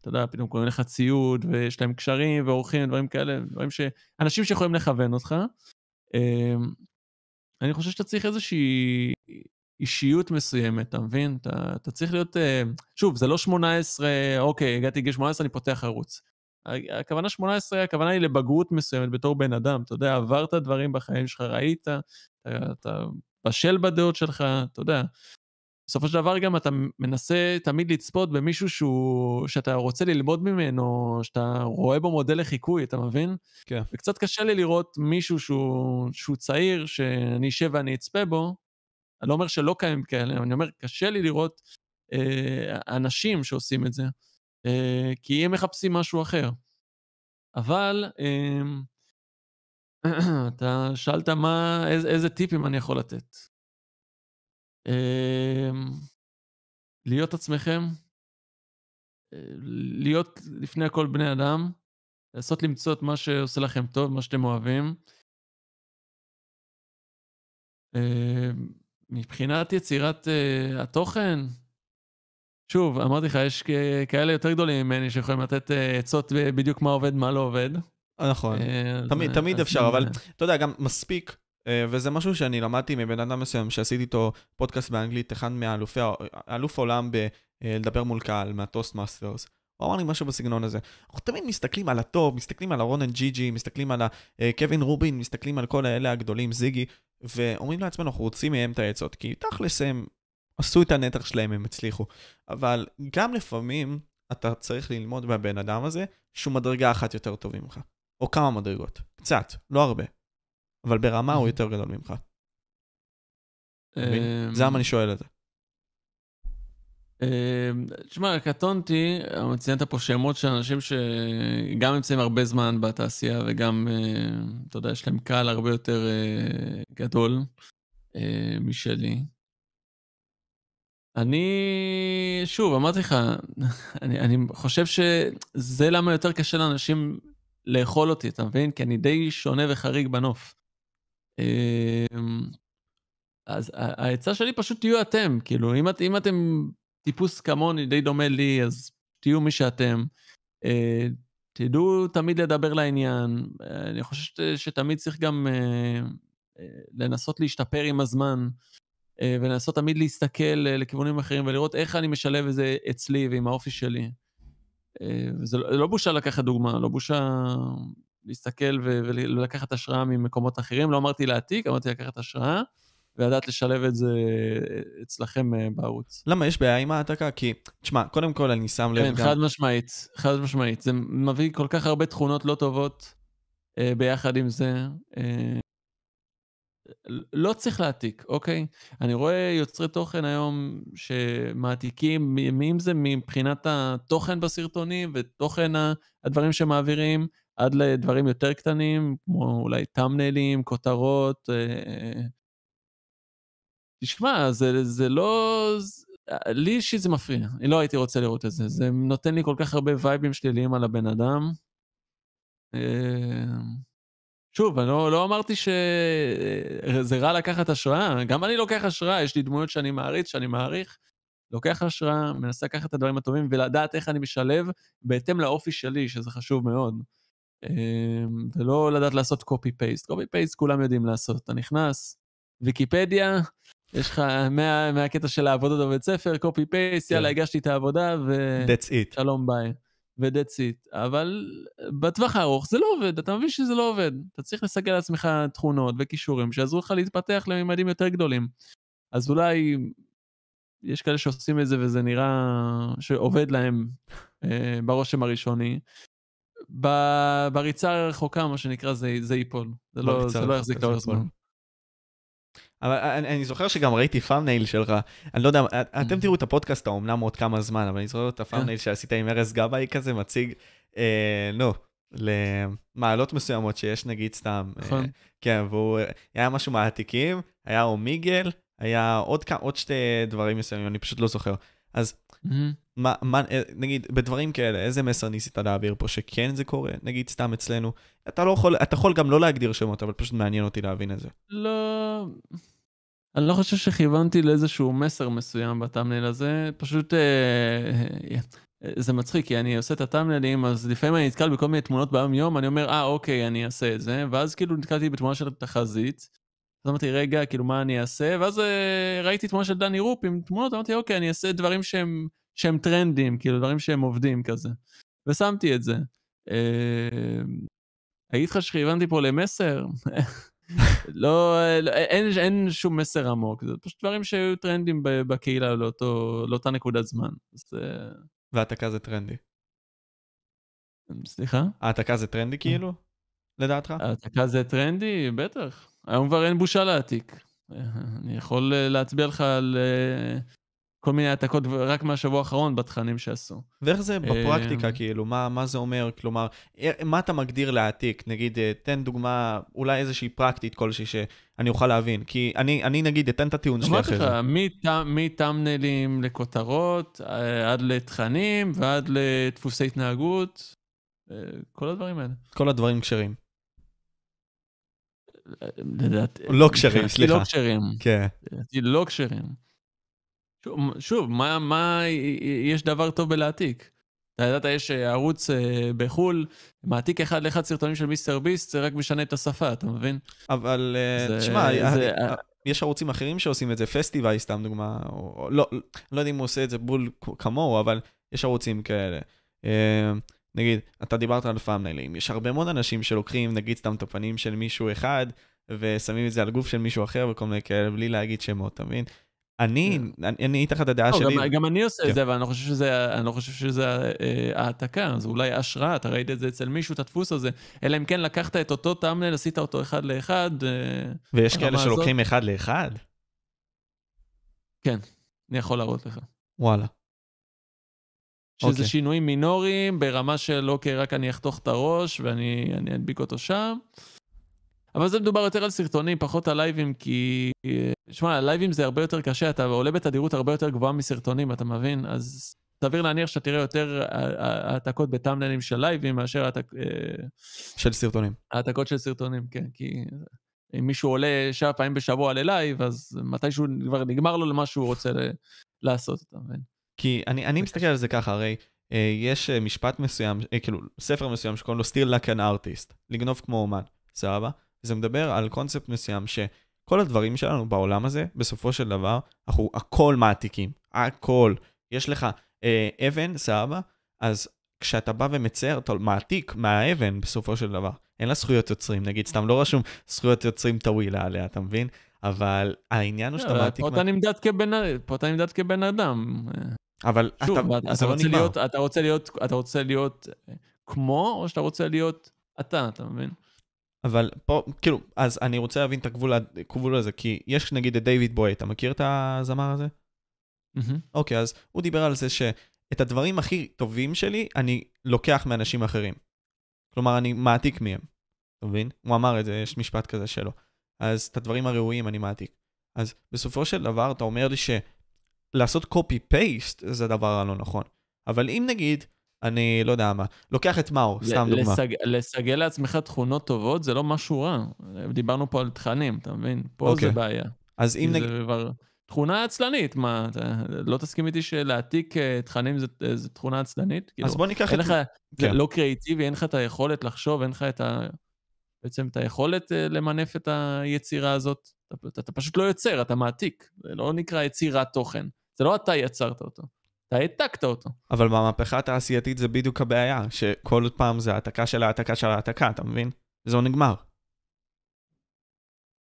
אתה יודע, פתאום קוראים לך ציוד, ויש להם קשרים ועורכים, דברים כאלה, דברים ש... אנשים שיכולים לכוון אותך. אני חושב שאתה צריך איזושהי אישיות מסוימת, אתה מבין? אתה, אתה צריך להיות... אה, שוב, זה לא 18, אוקיי, הגעתי לגיל 18, אני פותח ערוץ. הכוונה 18, הכוונה היא לבגרות מסוימת בתור בן אדם. אתה יודע, עברת דברים בחיים שלך, ראית, אתה, אתה בשל בדעות שלך, אתה יודע. בסופו של דבר גם אתה מנסה תמיד לצפות במישהו שהוא, שאתה רוצה ללמוד ממנו, שאתה רואה בו מודל לחיקוי, אתה מבין? כן. וקצת קשה לי לראות מישהו שהוא, שהוא צעיר, שאני אשב ואני אצפה בו, אני לא אומר שלא קיימים כאלה, אני אומר, קשה לי לראות אה, אנשים שעושים את זה, אה, כי הם מחפשים משהו אחר. אבל אה, אתה שאלת מה, איזה, איזה טיפים אני יכול לתת. אה, להיות עצמכם, אה, להיות לפני הכל בני אדם, לנסות למצוא את מה שעושה לכם טוב, מה שאתם אוהבים. אה, מבחינת יצירת uh, התוכן, שוב, אמרתי לך, יש כאלה יותר גדולים ממני שיכולים לתת uh, עצות בדיוק מה עובד, מה לא עובד. נכון, uh, תמיד, תמיד אפשר, אבל אתה יודע, גם מספיק, uh, וזה משהו שאני למדתי מבן אדם מסוים, שעשיתי איתו פודקאסט באנגלית, אחד מאלופי, אלוף העולם בלדבר מול קהל, מה Toastmasters. הוא אמר לי משהו בסגנון הזה. אנחנו תמיד מסתכלים על ה top, מסתכלים על הרונן ג'י ג'י, מסתכלים על קווין רובין, מסתכלים על כל האלה הגדולים, זיגי, ואומרים לעצמנו, אנחנו רוצים מהם את העצות, כי תכלס הם עשו את הנתח שלהם, הם הצליחו. אבל גם לפעמים אתה צריך ללמוד מהבן אדם הזה שהוא מדרגה אחת יותר טוב ממך. או כמה מדרגות. קצת, לא הרבה. אבל ברמה הוא. יותר גדול ממך. אמ, זה למה אני שואל את זה. אמ, תשמע, קטונתי, ציינת פה שמות של אנשים שגם נמצאים הרבה זמן בתעשייה וגם, אה, אתה יודע, יש להם קהל הרבה יותר אה, גדול אה, משלי. אני, שוב, אמרתי לך, אני, אני חושב שזה למה יותר קשה לאנשים לאכול אותי, אתה מבין? כי אני די שונה וחריג בנוף. אמ, אז העצה שלי פשוט תהיו אתם, כאילו, אם, את, אם אתם טיפוס כמוני, די דומה לי, אז תהיו מי שאתם. אה, תדעו תמיד לדבר לעניין. אה, אני חושב ש, שתמיד צריך גם אה, אה, לנסות להשתפר עם הזמן, אה, ולנסות תמיד להסתכל אה, לכיוונים אחרים ולראות איך אני משלב את זה אצלי ועם האופי שלי. אה, וזה לא, לא בושה לקחת דוגמה, לא בושה להסתכל ולקחת השראה ממקומות אחרים. לא אמרתי להעתיק, אמרתי לקחת השראה, ולדעת לשלב את זה אצלכם אה, בערוץ. למה יש בעיה עם העתקה? כי, תשמע, קודם כל אני שם לב כן, גם... חד משמעית, חד משמעית. זה מביא כל כך הרבה תכונות לא טובות אה, ביחד עם זה. אה, לא צריך להעתיק, אוקיי? אני רואה יוצרי תוכן היום שמעתיקים, מ- אם זה מבחינת התוכן בסרטונים ותוכן הדברים שמעבירים, עד לדברים יותר קטנים, כמו אולי טאמנלים, כותרות. אה, תשמע, זה, זה לא... לי אישית זה מפריע, אני לא הייתי רוצה לראות את זה. זה נותן לי כל כך הרבה וייבים שליליים על הבן אדם. אה, שוב, אני לא, לא אמרתי שזה רע לקחת השראה, גם אני לוקח השראה, יש לי דמויות שאני מעריץ, שאני מעריך. לוקח השראה, מנסה לקחת את הדברים הטובים ולדעת איך אני משלב בהתאם לאופי שלי, שזה חשוב מאוד. אמ, ולא לדעת לעשות copy-paste. copy-paste כולם יודעים לעשות. אתה נכנס, ויקיפדיה, יש לך מה, מהקטע של העבודות בבית ספר, copy-paste, יאללה, הגשתי את העבודה, ו... That's it. שלום ביי. ו-that's it. אבל בטווח הארוך זה לא עובד, אתה מבין שזה לא עובד. אתה צריך לסגל לעצמך תכונות וכישורים שיעזרו לך להתפתח לממדים יותר גדולים. אז אולי יש כאלה שעושים את זה וזה נראה שעובד להם אה, ברושם הראשוני. ב- בריצה הרחוקה, מה שנקרא, זה, זה ייפול. זה לא, זה לא יחזיק לאורך. זמן. אבל אני, אני זוכר שגם ראיתי thumbnail שלך, אני לא יודע, אתם Mhm. תראו את הפודקאסט האומנם עוד כמה זמן, אבל אני זוכר את ה thumbnail שעשית עם ארז גבאי כזה, מציג, אה, נו, למעלות מסוימות שיש נגיד סתם, אה, נכון. כן, והוא, היה משהו מהעתיקים, היה אומיגל, היה עוד, עוד שתי דברים מסוימים, אני פשוט לא זוכר. אז מהמם. מה, מה, אה, נגיד, בדברים כאלה, איזה מסר ניסית להעביר פה שכן זה קורה? נגיד, סתם אצלנו, אתה לא יכול, אתה יכול גם לא להגדיר שמות, אבל פשוט מעניין אותי להבין את זה. לא... אני לא חושב שכיוונתי לאיזשהו מסר מסוים בטאמנל הזה, פשוט אה, אה, זה מצחיק, כי אני עושה את הטאמנלים, אז לפעמים אני נתקל בכל מיני תמונות ביום יום, אני אומר, אה, אוקיי, אני אעשה את זה, ואז כאילו נתקלתי בתמונה של תחזית, אז אמרתי, רגע, כאילו, מה אני אעשה? ואז אה, ראיתי תמונה של דני רופ עם תמונות, אמרתי, אוקיי, אני אעשה דברים שהם, שהם טרנדים, כאילו, דברים שהם עובדים כזה. ושמתי את זה. אה, אגיד לך שכיוונתי פה למסר? לא, לא אין, אין שום מסר עמוק, זה פשוט דברים שהיו טרנדים בקהילה לאותו, לאותה נקודת זמן. אז אה, והעתקה זה טרנדי. סליחה? העתקה זה טרנדי כאילו? לדעתך? העתקה זה טרנדי? בטח. היום כבר אין בושה להעתיק. אה, אני יכול אה, להצביע לך על אה, כל מיני העתקות רק מהשבוע האחרון בתכנים שעשו. ואיך זה בפרקטיקה, אה, כאילו, מה, מה זה אומר? כלומר, אה, מה אתה מגדיר להעתיק? נגיד, אה, תן דוגמה, אולי איזושהי פרקטית כלשהי שאני אוכל להבין. כי אני, אני נגיד, אתן את הטיעון שלי אמרתי אחרי לך, זה. מטא- מטאמנלים לכותרות, עד לתכנים ועד לדפוסי התנהגות, כל הדברים האלה. כל הדברים כשרים. לדעתי... לא כשרים, סליחה. לא כשרים. כן. לא כשרים. שוב, מה, מה יש דבר טוב בלהעתיק? אתה ידעת, יש אה, ערוץ אה, בחו"ל, מעתיק אחד לאחד סרטונים של מיסטר ביסט, זה רק משנה את השפה, אתה מבין? אבל אה, זה- תשמע, זה- אה, אה, יש ערוצים אחרים שעושים את זה, פסטיבי סתם דוגמה, או, או, לא, לא יודע אם הוא עושה את זה בול כמוהו, אבל יש ערוצים כאלה. נגיד, אתה דיברת על פאמניילים, יש הרבה מאוד אנשים שלוקחים, נגיד, סתם את הפנים של מישהו אחד, ושמים את זה על גוף של מישהו אחר וכל מיני כאלה, בלי להגיד שמות, אתה מבין? אני, אני, אני אתן לך את הדעה לא, שלי. גם, אני עושה כן. את זה, אבל אני לא חושב שזה, אני לא חושב שזה אה, העתקה, זה אולי השראה, אתה ראית את זה אצל מישהו, את הדפוס הזה, אלא אם כן לקחת את אותו טאמנל, עשית אותו אחד לאחד. אה, ויש כאלה שלוקחים אחד לאחד? כן, אני יכול להראות לך. וואלה. שזה אוקיי. שינויים מינוריים ברמה של אוקיי, רק אני אחתוך את הראש ואני אני אדביק אותו שם. אבל זה מדובר יותר על סרטונים, פחות על לייבים, כי... שמע, לייבים זה הרבה יותר קשה, אתה עולה בתדירות הרבה יותר גבוהה מסרטונים, אתה מבין? אז סביר להניח שאתה תראה יותר ה- ה- העתקות בטאמנלים של לייבים מאשר העתק- אה, של סרטונים. העתקות של סרטונים, כן, כי אם מישהו עולה שבע פעמים בשבוע ללייב, אז מתישהו כבר נגמר לו למה שהוא רוצה ל- לעשות, אתה מבין? כי אני, אני מסתכל על זה ככה, הרי אה, יש אה, משפט מסוים, אה, כאילו, ספר מסוים שקוראים לו Still like an artist, לגנוב כמו אומן, סבבה? זה מדבר על קונספט מסוים שכל הדברים שלנו בעולם הזה, בסופו של דבר, אנחנו הכל מעתיקים, הכל. יש לך אה, אבן, סבבה? אז כשאתה בא ומצייר, אתה מעתיק מהאבן בסופו של דבר. אין לה זכויות יוצרים, נגיד, סתם לא רשום זכויות יוצרים טווילה עליה, אתה מבין? אבל העניין הוא שאתה אבל מעתיק... פה אתה נמדד כבן- אדם. אבל שוב, אתה, אתה, אתה, לא רוצה. להיות, אתה רוצה להיות, אתה רוצה להיות אה, כמו, או שאתה רוצה להיות אתה, אתה מבין? אבל פה, כאילו, אז אני רוצה להבין את הגבול, הגבול הזה, כי יש נגיד את דיוויד בוי, אתה מכיר את הזמר הזה? מהמם. אוקיי, אז הוא דיבר על זה שאת הדברים הכי טובים שלי, אני לוקח מאנשים אחרים. כלומר, אני מעתיק מהם, אתה מבין? הוא אמר את זה, יש משפט כזה שלו. אז את הדברים הראויים אני מעתיק. אז בסופו של דבר, אתה אומר לי שלעשות copy-paste זה הדבר הלא נכון. אבל אם נגיד, אני לא יודע מה, לוקח את מאו, סתם דוגמה. לסג, לסגל לעצמך תכונות טובות זה לא משהו רע. דיברנו פה על תכנים, אתה מבין? פה אוקיי. זה בעיה. אז אם נגיד... זה כבר תכונה עצלנית, מה, אתה לא תסכים איתי שלהעתיק אה, תכנים זה, זה תכונה עצלנית? כאילו, אז בוא ניקח את... לך, זה כן. לא קריאיטיבי, אין לך את היכולת לחשוב, אין לך את ה... בעצם את היכולת אה, למנף את היצירה הזאת. אתה, אתה, אתה פשוט לא יוצר, אתה מעתיק. זה לא נקרא יצירת תוכן. זה לא אתה יצרת אותו, אתה העתקת אותו. אבל במהפכה התעשייתית זה בדיוק הבעיה, שכל פעם זה העתקה של העתקה של העתקה, אתה מבין? זה לא נגמר.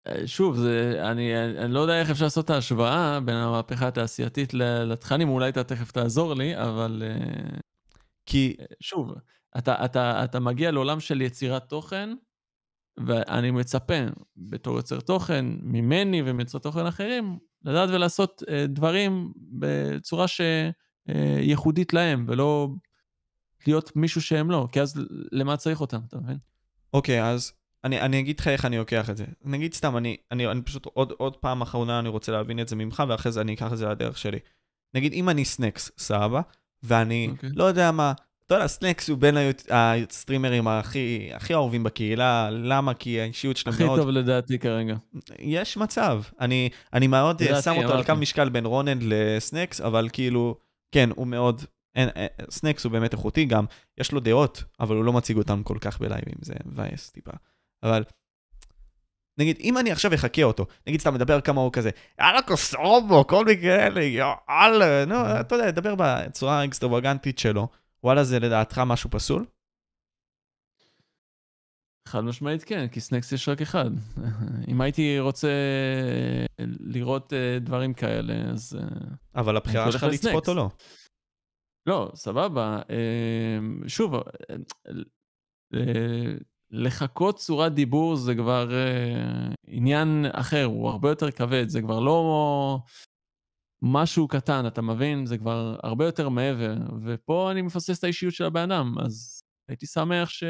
אה, שוב, זה, אני, אני לא יודע איך אפשר לעשות את ההשוואה בין המהפכה התעשייתית לתכנים, אולי אתה תכף תעזור לי, אבל אה, כי, שוב, אתה, אתה, אתה מגיע לעולם של יצירת תוכן, ואני מצפה, בתור יוצר תוכן, ממני ומיוצרי תוכן אחרים, לדעת ולעשות אה, דברים בצורה שייחודית להם, ולא להיות מישהו שהם לא, כי אז למה צריך אותם, אתה מבין? אוקיי, אז אני, אני אגיד לך איך אני לוקח את זה. נגיד סתם, אני, אני, אני פשוט עוד, עוד פעם אחרונה אני רוצה להבין את זה ממך, ואחרי זה אני אקח את זה לדרך שלי. נגיד, אם אני סנקס, סבבה, ואני אוקיי. לא יודע מה, אתה יודע, סנקס הוא בין הסטרימרים הכי, הכי אהובים בקהילה, למה? כי האישיות שלו הכי מאוד... טוב לדעתי כרגע. יש מצב. אני, אני מאוד אה, שם אותו על. קו משקל בין רונן לסנקס, אבל כאילו, כן, הוא מאוד... אין, אה, סנקס הוא באמת איכותי גם, יש לו דעות, אבל הוא לא מציג אותן כל כך בלייבים, זה מבאס טיפה. אבל, נגיד, אם אני עכשיו אחקה אותו, נגיד סתם מדבר כמה הוא כזה, יאללה קוסרובו, כל מיני כאלה, יאללה, נו, אתה יודע, דבר בצורה האקסטרווגנטית שלו, וואלה, זה לדעתך משהו פסול? חד משמעית כן, כי סנקס יש רק אחד. אם הייתי רוצה לראות אה, דברים כאלה, אז... אה, אבל הבחירה שלך. לצפות או לא? לא, סבבה. אה, שוב, אה, אה, לחכות צורת דיבור זה כבר אה, עניין אחר, הוא הרבה יותר כבד, זה כבר לא משהו קטן, אתה מבין? זה כבר הרבה יותר מעבר, ופה אני מפספס את האישיות של הבן אדם, אז הייתי שמח ש...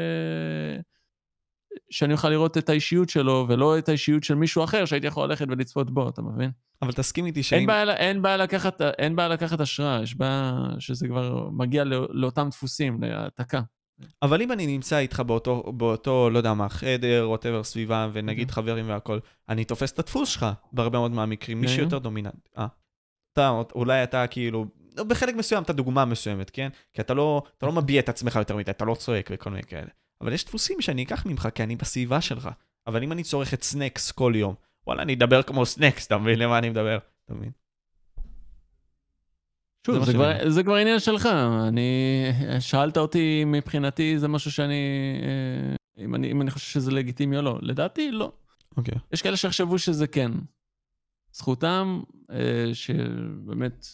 שאני אוכל לראות את האישיות שלו, ולא את האישיות של מישהו אחר שהייתי יכול ללכת ולצפות בו, אתה מבין? אבל תסכים איתי שאם... אין בעיה, אין, בעיה לקחת, אין בעיה לקחת השראה, יש בעיה שזה כבר מגיע לא, לאותם דפוסים, להעתקה. אבל אם אני נמצא איתך באותו, באותו, לא יודע מה, חדר, ווטאבר, סביבה, ונגיד. חברים והכל, אני תופס את הדפוס שלך בהרבה מאוד מהמקרים, מי. שיותר דומיננט. אה. אתה, אולי אתה כאילו, לא, בחלק מסוים אתה דוגמה מסוימת, כן? כי אתה לא, אתה לא מביע את עצמך יותר מדי, אתה לא צועק וכל מיני כאלה. אבל יש דפוסים שאני אקח ממך, כי אני בסביבה שלך. אבל אם אני צורך את סנקס כל יום, וואלה, אני אדבר כמו סנקס, אתה מבין למה אני מדבר? אתה מבין? זה שוב, זה, שאני כבר, זה כבר עניין שלך. אני, שאלת אותי, מבחינתי זה משהו שאני, אה, אם אני, אם אני חושב שזה לגיטימי או לא. לדעתי, לא. אוקיי. יש כאלה שיחשבו שזה כן. זכותם אה, שבאמת...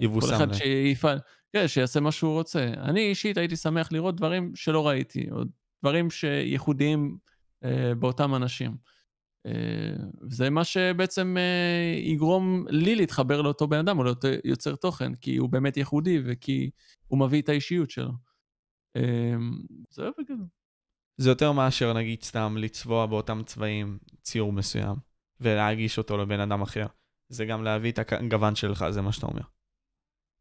יבושם כל אחד. שיפעל, כן, שיעשה מה שהוא רוצה. אני אישית הייתי שמח לראות דברים שלא ראיתי, או דברים שייחודיים אה, באותם אנשים. אה, זה מה שבעצם אה, יגרום לי להתחבר לאותו בן אדם או לאותו יוצר תוכן, כי הוא באמת ייחודי וכי הוא מביא את האישיות שלו. אה, זהו בגדול. זה יותר מאשר נגיד סתם לצבוע באותם צבעים ציור מסוים, ולהגיש אותו לבן אדם אחר. זה גם להביא את הגוון שלך, זה מה שאתה אומר.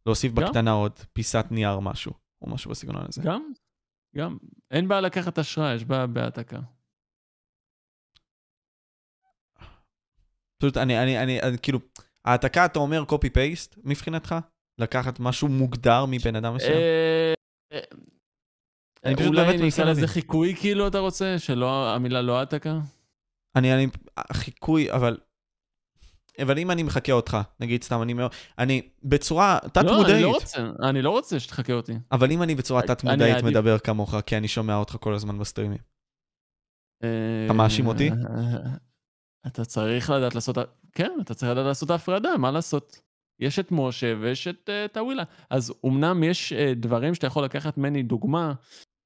להוסיף גם. בקטנה עוד פיסת נייר משהו, או משהו בסגנון הזה. גם, גם. אין בעיה לקחת השראה, יש בעיה בהעתקה. פשוט אני, אני, אני, אני כאילו, העתקה אתה אומר copy paste מבחינתך? לקחת משהו מוגדר מבן אדם מסוים? אה, אה, אני פשוט אולי באמת מנסה נקרא לזה. חיקוי כאילו אתה רוצה? שלא, המילה לא העתקה? אני, אני, חיקוי, אבל... אבל אם אני מחקה אותך, נגיד סתם, אני אני בצורה לא, אני לא תת-מודעית, רוצה, אני לא רוצה שתחכה אותי. אבל אם אני בצורה תת-מודעית מדבר כמוך, כי אני שומע אותך כל הזמן בסטרימים. אה, אתה מאשים אותי? אתה צריך לדעת לעשות, כן, אתה צריך לדעת לעשות הפרדה, מה לעשות? יש את משה ויש את אה, טאווילה. אז אמנם יש אה, דברים שאתה יכול לקחת ממני דוגמה,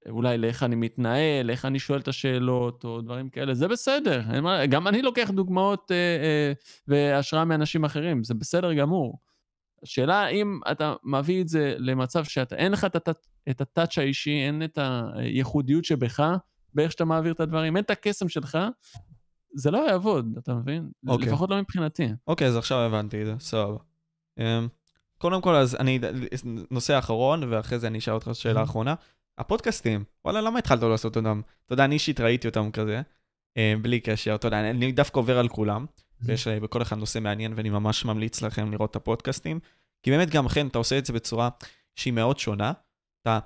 אולי לאיך אני מתנהל, איך אני שואל את השאלות, או דברים כאלה, זה בסדר. גם אני לוקח דוגמאות אה, אה, והשראה מאנשים אחרים, זה בסדר גמור. השאלה אם אתה מביא את זה למצב שאתה, אין לך את הטאץ' האישי, אין את הייחודיות שבך, באיך שאתה מעביר את הדברים, אין את הקסם שלך, זה לא יעבוד, אתה מבין? אוקיי. לפחות לא מבחינתי. אוקיי, אז עכשיו הבנתי את זה, סבבה. אמ, קודם כל, אז אני, נושא אחרון, ואחרי זה אני אשאל אותך שאלה אחרונה. הפודקאסטים, וואלה, למה התחלת לא לעשות אותם? אתה יודע, אני אישית ראיתי אותם כזה, אה, בלי קשר, אתה יודע, אני דווקא עובר על כולם, ויש אה, בכל אחד נושא מעניין, ואני ממש ממליץ לכם לראות את הפודקאסטים, כי באמת גם כן, אתה עושה את זה בצורה שהיא מאוד שונה, אתה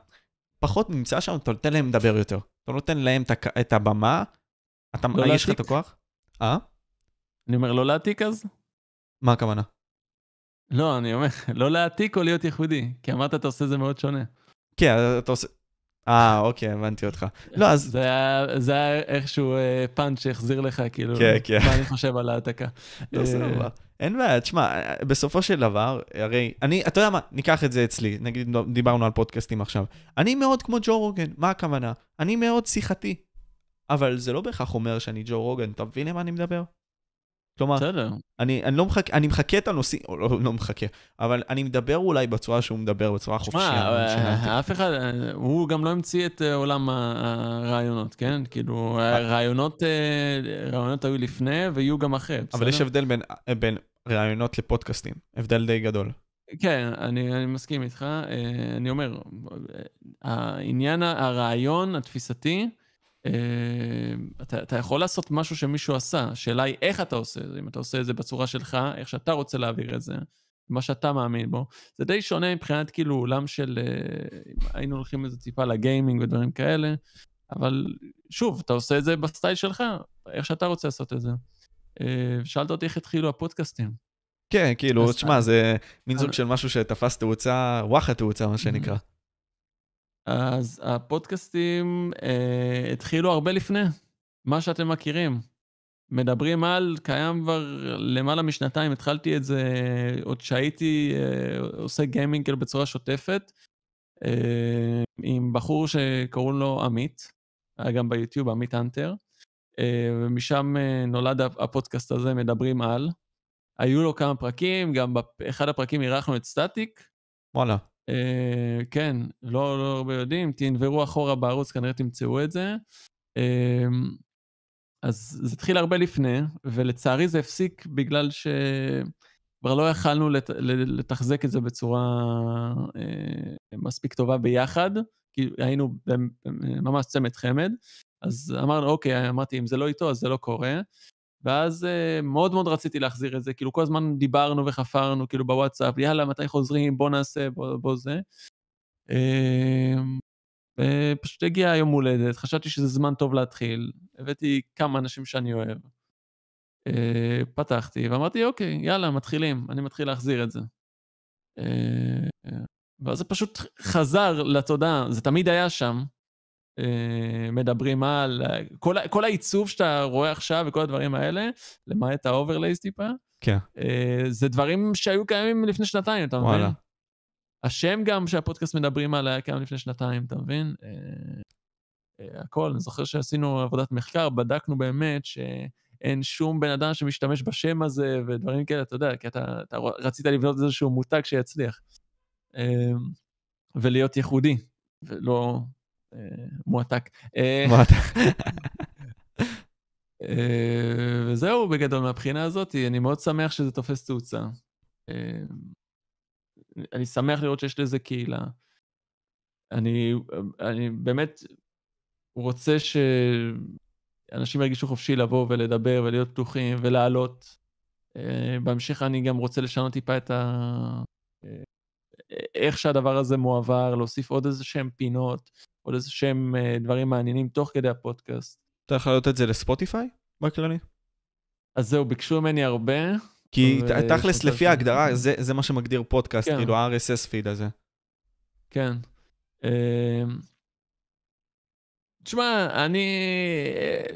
פחות נמצא שם, אתה נותן להם לדבר יותר. אתה נותן להם את הבמה, אתה, לא יש לך את? הכוח? אה? אני אומר, לא להעתיק אז? מה הכוונה? לא, אני אומר, לא להעתיק או להיות ייחודי, כי אמרת אתה עושה זה מאוד שונה. כן, אתה עושה... אה, אוקיי, הבנתי אותך. לא, אז... זה היה, זה היה איכשהו אה, פאנץ' שהחזיר לך, כאילו, כן, כן. מה אני חושב על ההעתקה. לא, אה, סבבה. אין בעיה, תשמע, בסופו של דבר, הרי, אני, אתה יודע מה, ניקח את זה אצלי, נגיד דיברנו על פודקאסטים עכשיו. אני מאוד כמו ג'ו רוגן, מה הכוונה? אני מאוד שיחתי. אבל זה לא בהכרח אומר שאני ג'ו רוגן, אתה מבין למה אני מדבר? כלומר. אני, אני לא מחכה, אני מחכה את הנושאים, או לא, לא מחכה, אבל אני מדבר אולי בצורה שהוא מדבר, בצורה שמע, חופשייה. שנעתי. אה, אף אחד, אה, הוא גם לא המציא את אה, עולם הרעיונות, כן? כאילו, הרעיונות אה, רעיונות היו לפני ויהיו גם אחרי, בסדר? אבל יש הבדל בין, בין ראיונות לפודקאסטים, הבדל די גדול. כן, אני, אני מסכים איתך. אני אומר, העניין, הרעיון התפיסתי, אתה, אתה יכול לעשות משהו שמישהו עשה, השאלה היא איך אתה עושה את זה, אם אתה עושה את זה בצורה שלך, איך שאתה רוצה להעביר את זה, מה שאתה מאמין בו. זה די שונה מבחינת כאילו עולם של, אה, היינו הולכים איזה טיפה לגיימינג ודברים כאלה, אבל שוב, אתה עושה את זה בסטייל שלך, איך שאתה רוצה לעשות את זה. אה, שאלת אותי איך התחילו הפודקאסטים. כן, כאילו, תשמע, זה מין אז- של משהו שתפס תאוצה, וואחד תאוצה, מה שנקרא. אז הפודקאסטים אה, התחילו הרבה לפני, מה שאתם מכירים. מדברים על, קיים כבר למעלה משנתיים, התחלתי את זה עוד שהייתי אה, עושה גיימינג כאילו בצורה שוטפת, אה, עם בחור שקוראים לו עמית, היה גם ביוטיוב, עמית אנטר, אה, ומשם אה, נולד הפודקאסט הזה, מדברים על. היו לו כמה פרקים, גם באחד הפרקים אירחנו את סטטיק, וואלה. אה, כן, לא, לא הרבה יודעים, תנברו אחורה בערוץ, כנראה תמצאו את זה. אה, אז זה התחיל הרבה לפני, ולצערי זה הפסיק בגלל שכבר לא יכלנו לת... לתחזק את זה בצורה אה, מספיק טובה ביחד, כי היינו ממש צמד חמד. אז אמרנו, אוקיי, אמרתי, אם זה לא איתו, אז זה לא קורה. ואז אה, מאוד מאוד רציתי להחזיר את זה, כאילו כל הזמן דיברנו וחפרנו, כאילו בוואטסאפ, יאללה, מתי חוזרים, בוא נעשה, בוא, בוא זה. אה, ופשוט הגיע יום הולדת, חשבתי שזה זמן טוב להתחיל, הבאתי כמה אנשים שאני אוהב. אה, פתחתי ואמרתי, אוקיי, יאללה, מתחילים, אני מתחיל להחזיר את זה. אה, ואז זה פשוט חזר לתודעה, זה תמיד היה שם. אה, מדברים על כל, ה- כל העיצוב שאתה רואה עכשיו וכל הדברים האלה, למעט ה overlays טיפה, כן. אה, זה דברים שהיו קיימים לפני שנתיים, אתה מבין? וואלה. השם גם שהפודקאסט מדברים עליה קיים לפני שנתיים, אתה מבין? אה, אה, הכל, אני זוכר שעשינו עבודת מחקר, בדקנו באמת שאין שום בן אדם שמשתמש בשם הזה ודברים כאלה, אתה יודע, כי אתה, אתה רצית לבנות איזשהו מותג שיצליח. אה, ולהיות ייחודי, ולא מועתק. אה, אתה... אה, וזהו בגדול מהבחינה הזאת, אני מאוד שמח שזה תופס תאוצה. אה, אני שמח לראות שיש לזה קהילה. אני, אני באמת רוצה שאנשים ירגישו חופשי לבוא ולדבר ולהיות פתוחים ולעלות. בהמשך אני גם רוצה לשנות טיפה את ה... איך שהדבר הזה מועבר, להוסיף עוד איזה שהם פינות, עוד איזה שהם אה, דברים מעניינים תוך כדי הפודקאסט. אתה יכול להעלות את זה לספוטיפיי בכללי? אז זהו, ביקשו ממני הרבה. כי ו- ת- תכלס, לפי ההגדרה, זה זה מה שמגדיר פודקאסט, כן. כאילו ה-RSS פיד הזה. כן. אמ, תשמע, אני...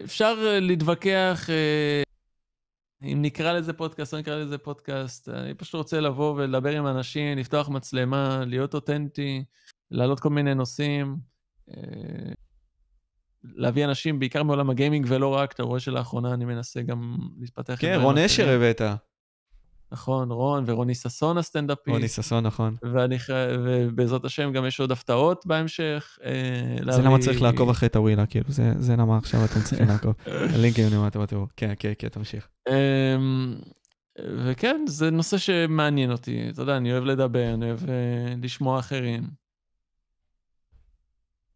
אפשר להתווכח אה, אם נקרא לזה פודקאסט או נקרא לזה פודקאסט. אני פשוט רוצה לבוא ולדבר עם אנשים, לפתוח מצלמה, להיות אותנטי, להעלות כל מיני נושאים, אה, להביא אנשים בעיקר מעולם הגיימינג ולא רק, אתה רואה שלאחרונה אני מנסה גם להתפתח. כן, רון. אשר הבאת. נכון, רון ורוני ששון הסטנדאפיסט. רוני ששון, נכון. ואני, ובעזרת השם גם יש עוד הפתעות בהמשך. אה, זה להביא- למה צריך לעקוב אחרי טאווילה, כאילו, זה- זה למה עכשיו אתם צריכים לעקוב. הלינקים למטה בתיאור. כן, כן, כן, תמשיך. אמ, וכן, זה נושא שמעניין אותי. אתה יודע, אני אוהב לדבר, אני אוהב אה, לשמוע אחרים.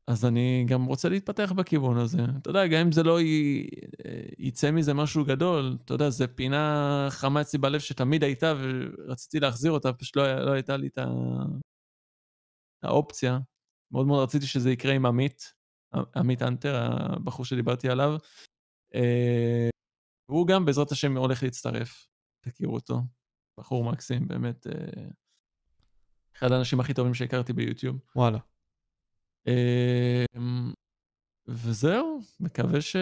אז אני גם רוצה להתפתח בכיוון הזה. אתה יודע, גם אם זה לא י... אה, יצא מזה משהו גדול, אתה יודע, זו פינה חמה אצלי בלב שתמיד הייתה ורציתי להחזיר אותה, פשוט לא, לא הייתה לי את ה... האופציה. מאוד מאוד רציתי שזה יקרה עם עמית, עמית אנטר, הבחור שדיברתי עליו. אה, והוא גם, בעזרת השם, הולך להצטרף. תכירו אותו. בחור מקסים, באמת. אה, אחד האנשים הכי טובים שהכרתי ביוטיוב. וואלה. אמ, וזהו, מקווה ש...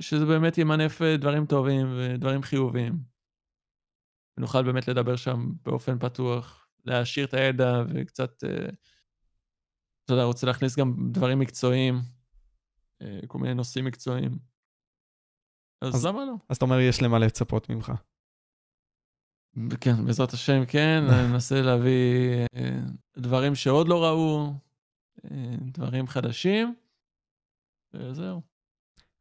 שזה באמת ימנף אה, דברים טובים ודברים חיוביים. ונוכל באמת לדבר שם באופן פתוח, להעשיר את הידע וקצת, אה, אתה יודע, רוצה להכניס גם דברים מקצועיים, אה, כל מיני נושאים מקצועיים. אז, אז- למה לא? אז אתה אומר, יש למה לצפות ממך. כן, בעזרת השם, כן, אני אנסה להביא אה, דברים שעוד לא ראו, אה, דברים חדשים, וזהו.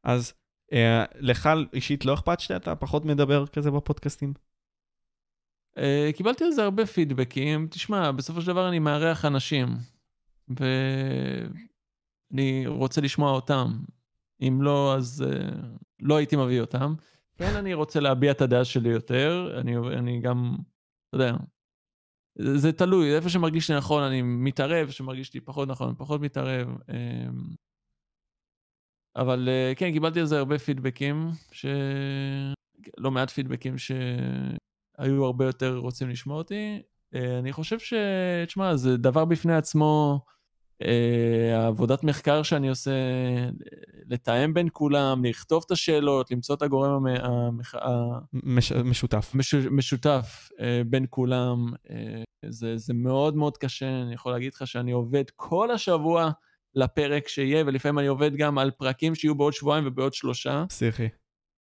אז אה, לך אישית לא אכפת שאתה פחות מדבר כזה בפודקאסטים? קיבלתי על זה הרבה פידבקים. תשמע, בסופו של דבר אני מארח אנשים, ואני רוצה לשמוע אותם. אם לא, אז לא הייתי מביא אותם. כן, אני רוצה להביע את הדעה שלי יותר, אני, אני גם, אתה יודע, זה, זה תלוי, איפה שמרגיש לי נכון אני מתערב, איפה שמרגיש לי פחות נכון, אני פחות מתערב. אה, אבל אה, כן, קיבלתי על זה הרבה פידבקים, ש... לא מעט פידבקים שהיו הרבה יותר רוצים לשמוע אותי. אה, אני חושב ש... תשמע, זה דבר בפני עצמו, העבודת מחקר שאני עושה, לתאם בין כולם, לכתוב את השאלות, למצוא את הגורם המ... המח... מש, משותף. מש... משותף אה, בין כולם. אה, זה, זה מאוד מאוד קשה, אני יכול להגיד לך שאני עובד כל השבוע לפרק שיהיה, ולפעמים אני עובד גם על פרקים שיהיו בעוד שבועיים ובעוד שלושה. פסיכי.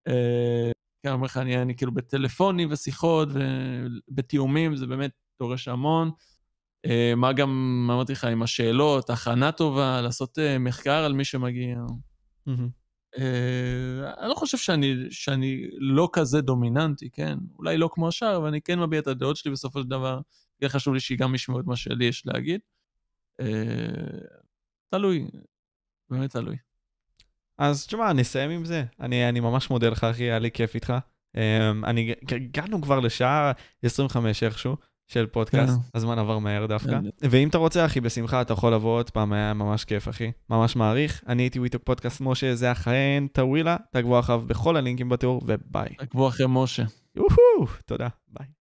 אה, כן, אומר לך, אני, אני כאילו בטלפונים ושיחות ובתיאומים, זה באמת דורש המון. אה, מה גם, אמרתי לך, עם השאלות, הכנה טובה, לעשות אה, מחקר על מי שמגיע. אה, אני לא חושב שאני, שאני לא כזה דומיננטי, כן? אולי לא כמו השאר, אבל אני כן מביע את הדעות שלי בסופו של דבר. כן חשוב לי שגם ישמעו את מה שלי יש להגיד. תלוי, באמת תלוי. אז תשמע, נסיים עם זה. אני, אני ממש מודה לך, אחי, היה לי כיף איתך. Um, אני, הגענו כבר לשעה 25 איכשהו של פודקאסט, כן. הזמן עבר מהר דווקא. כן. ואם אתה רוצה, אחי, בשמחה, אתה יכול לבוא עוד פעם, היה ממש כיף, אחי. ממש מעריך. אני הייתי We Talk פודקאסט משה, זה החיים, טאווילה, תעקבו אחריו בכל הלינקים בתיאור, וביי. עקבו אחרי משה. יוהו, תודה, ביי.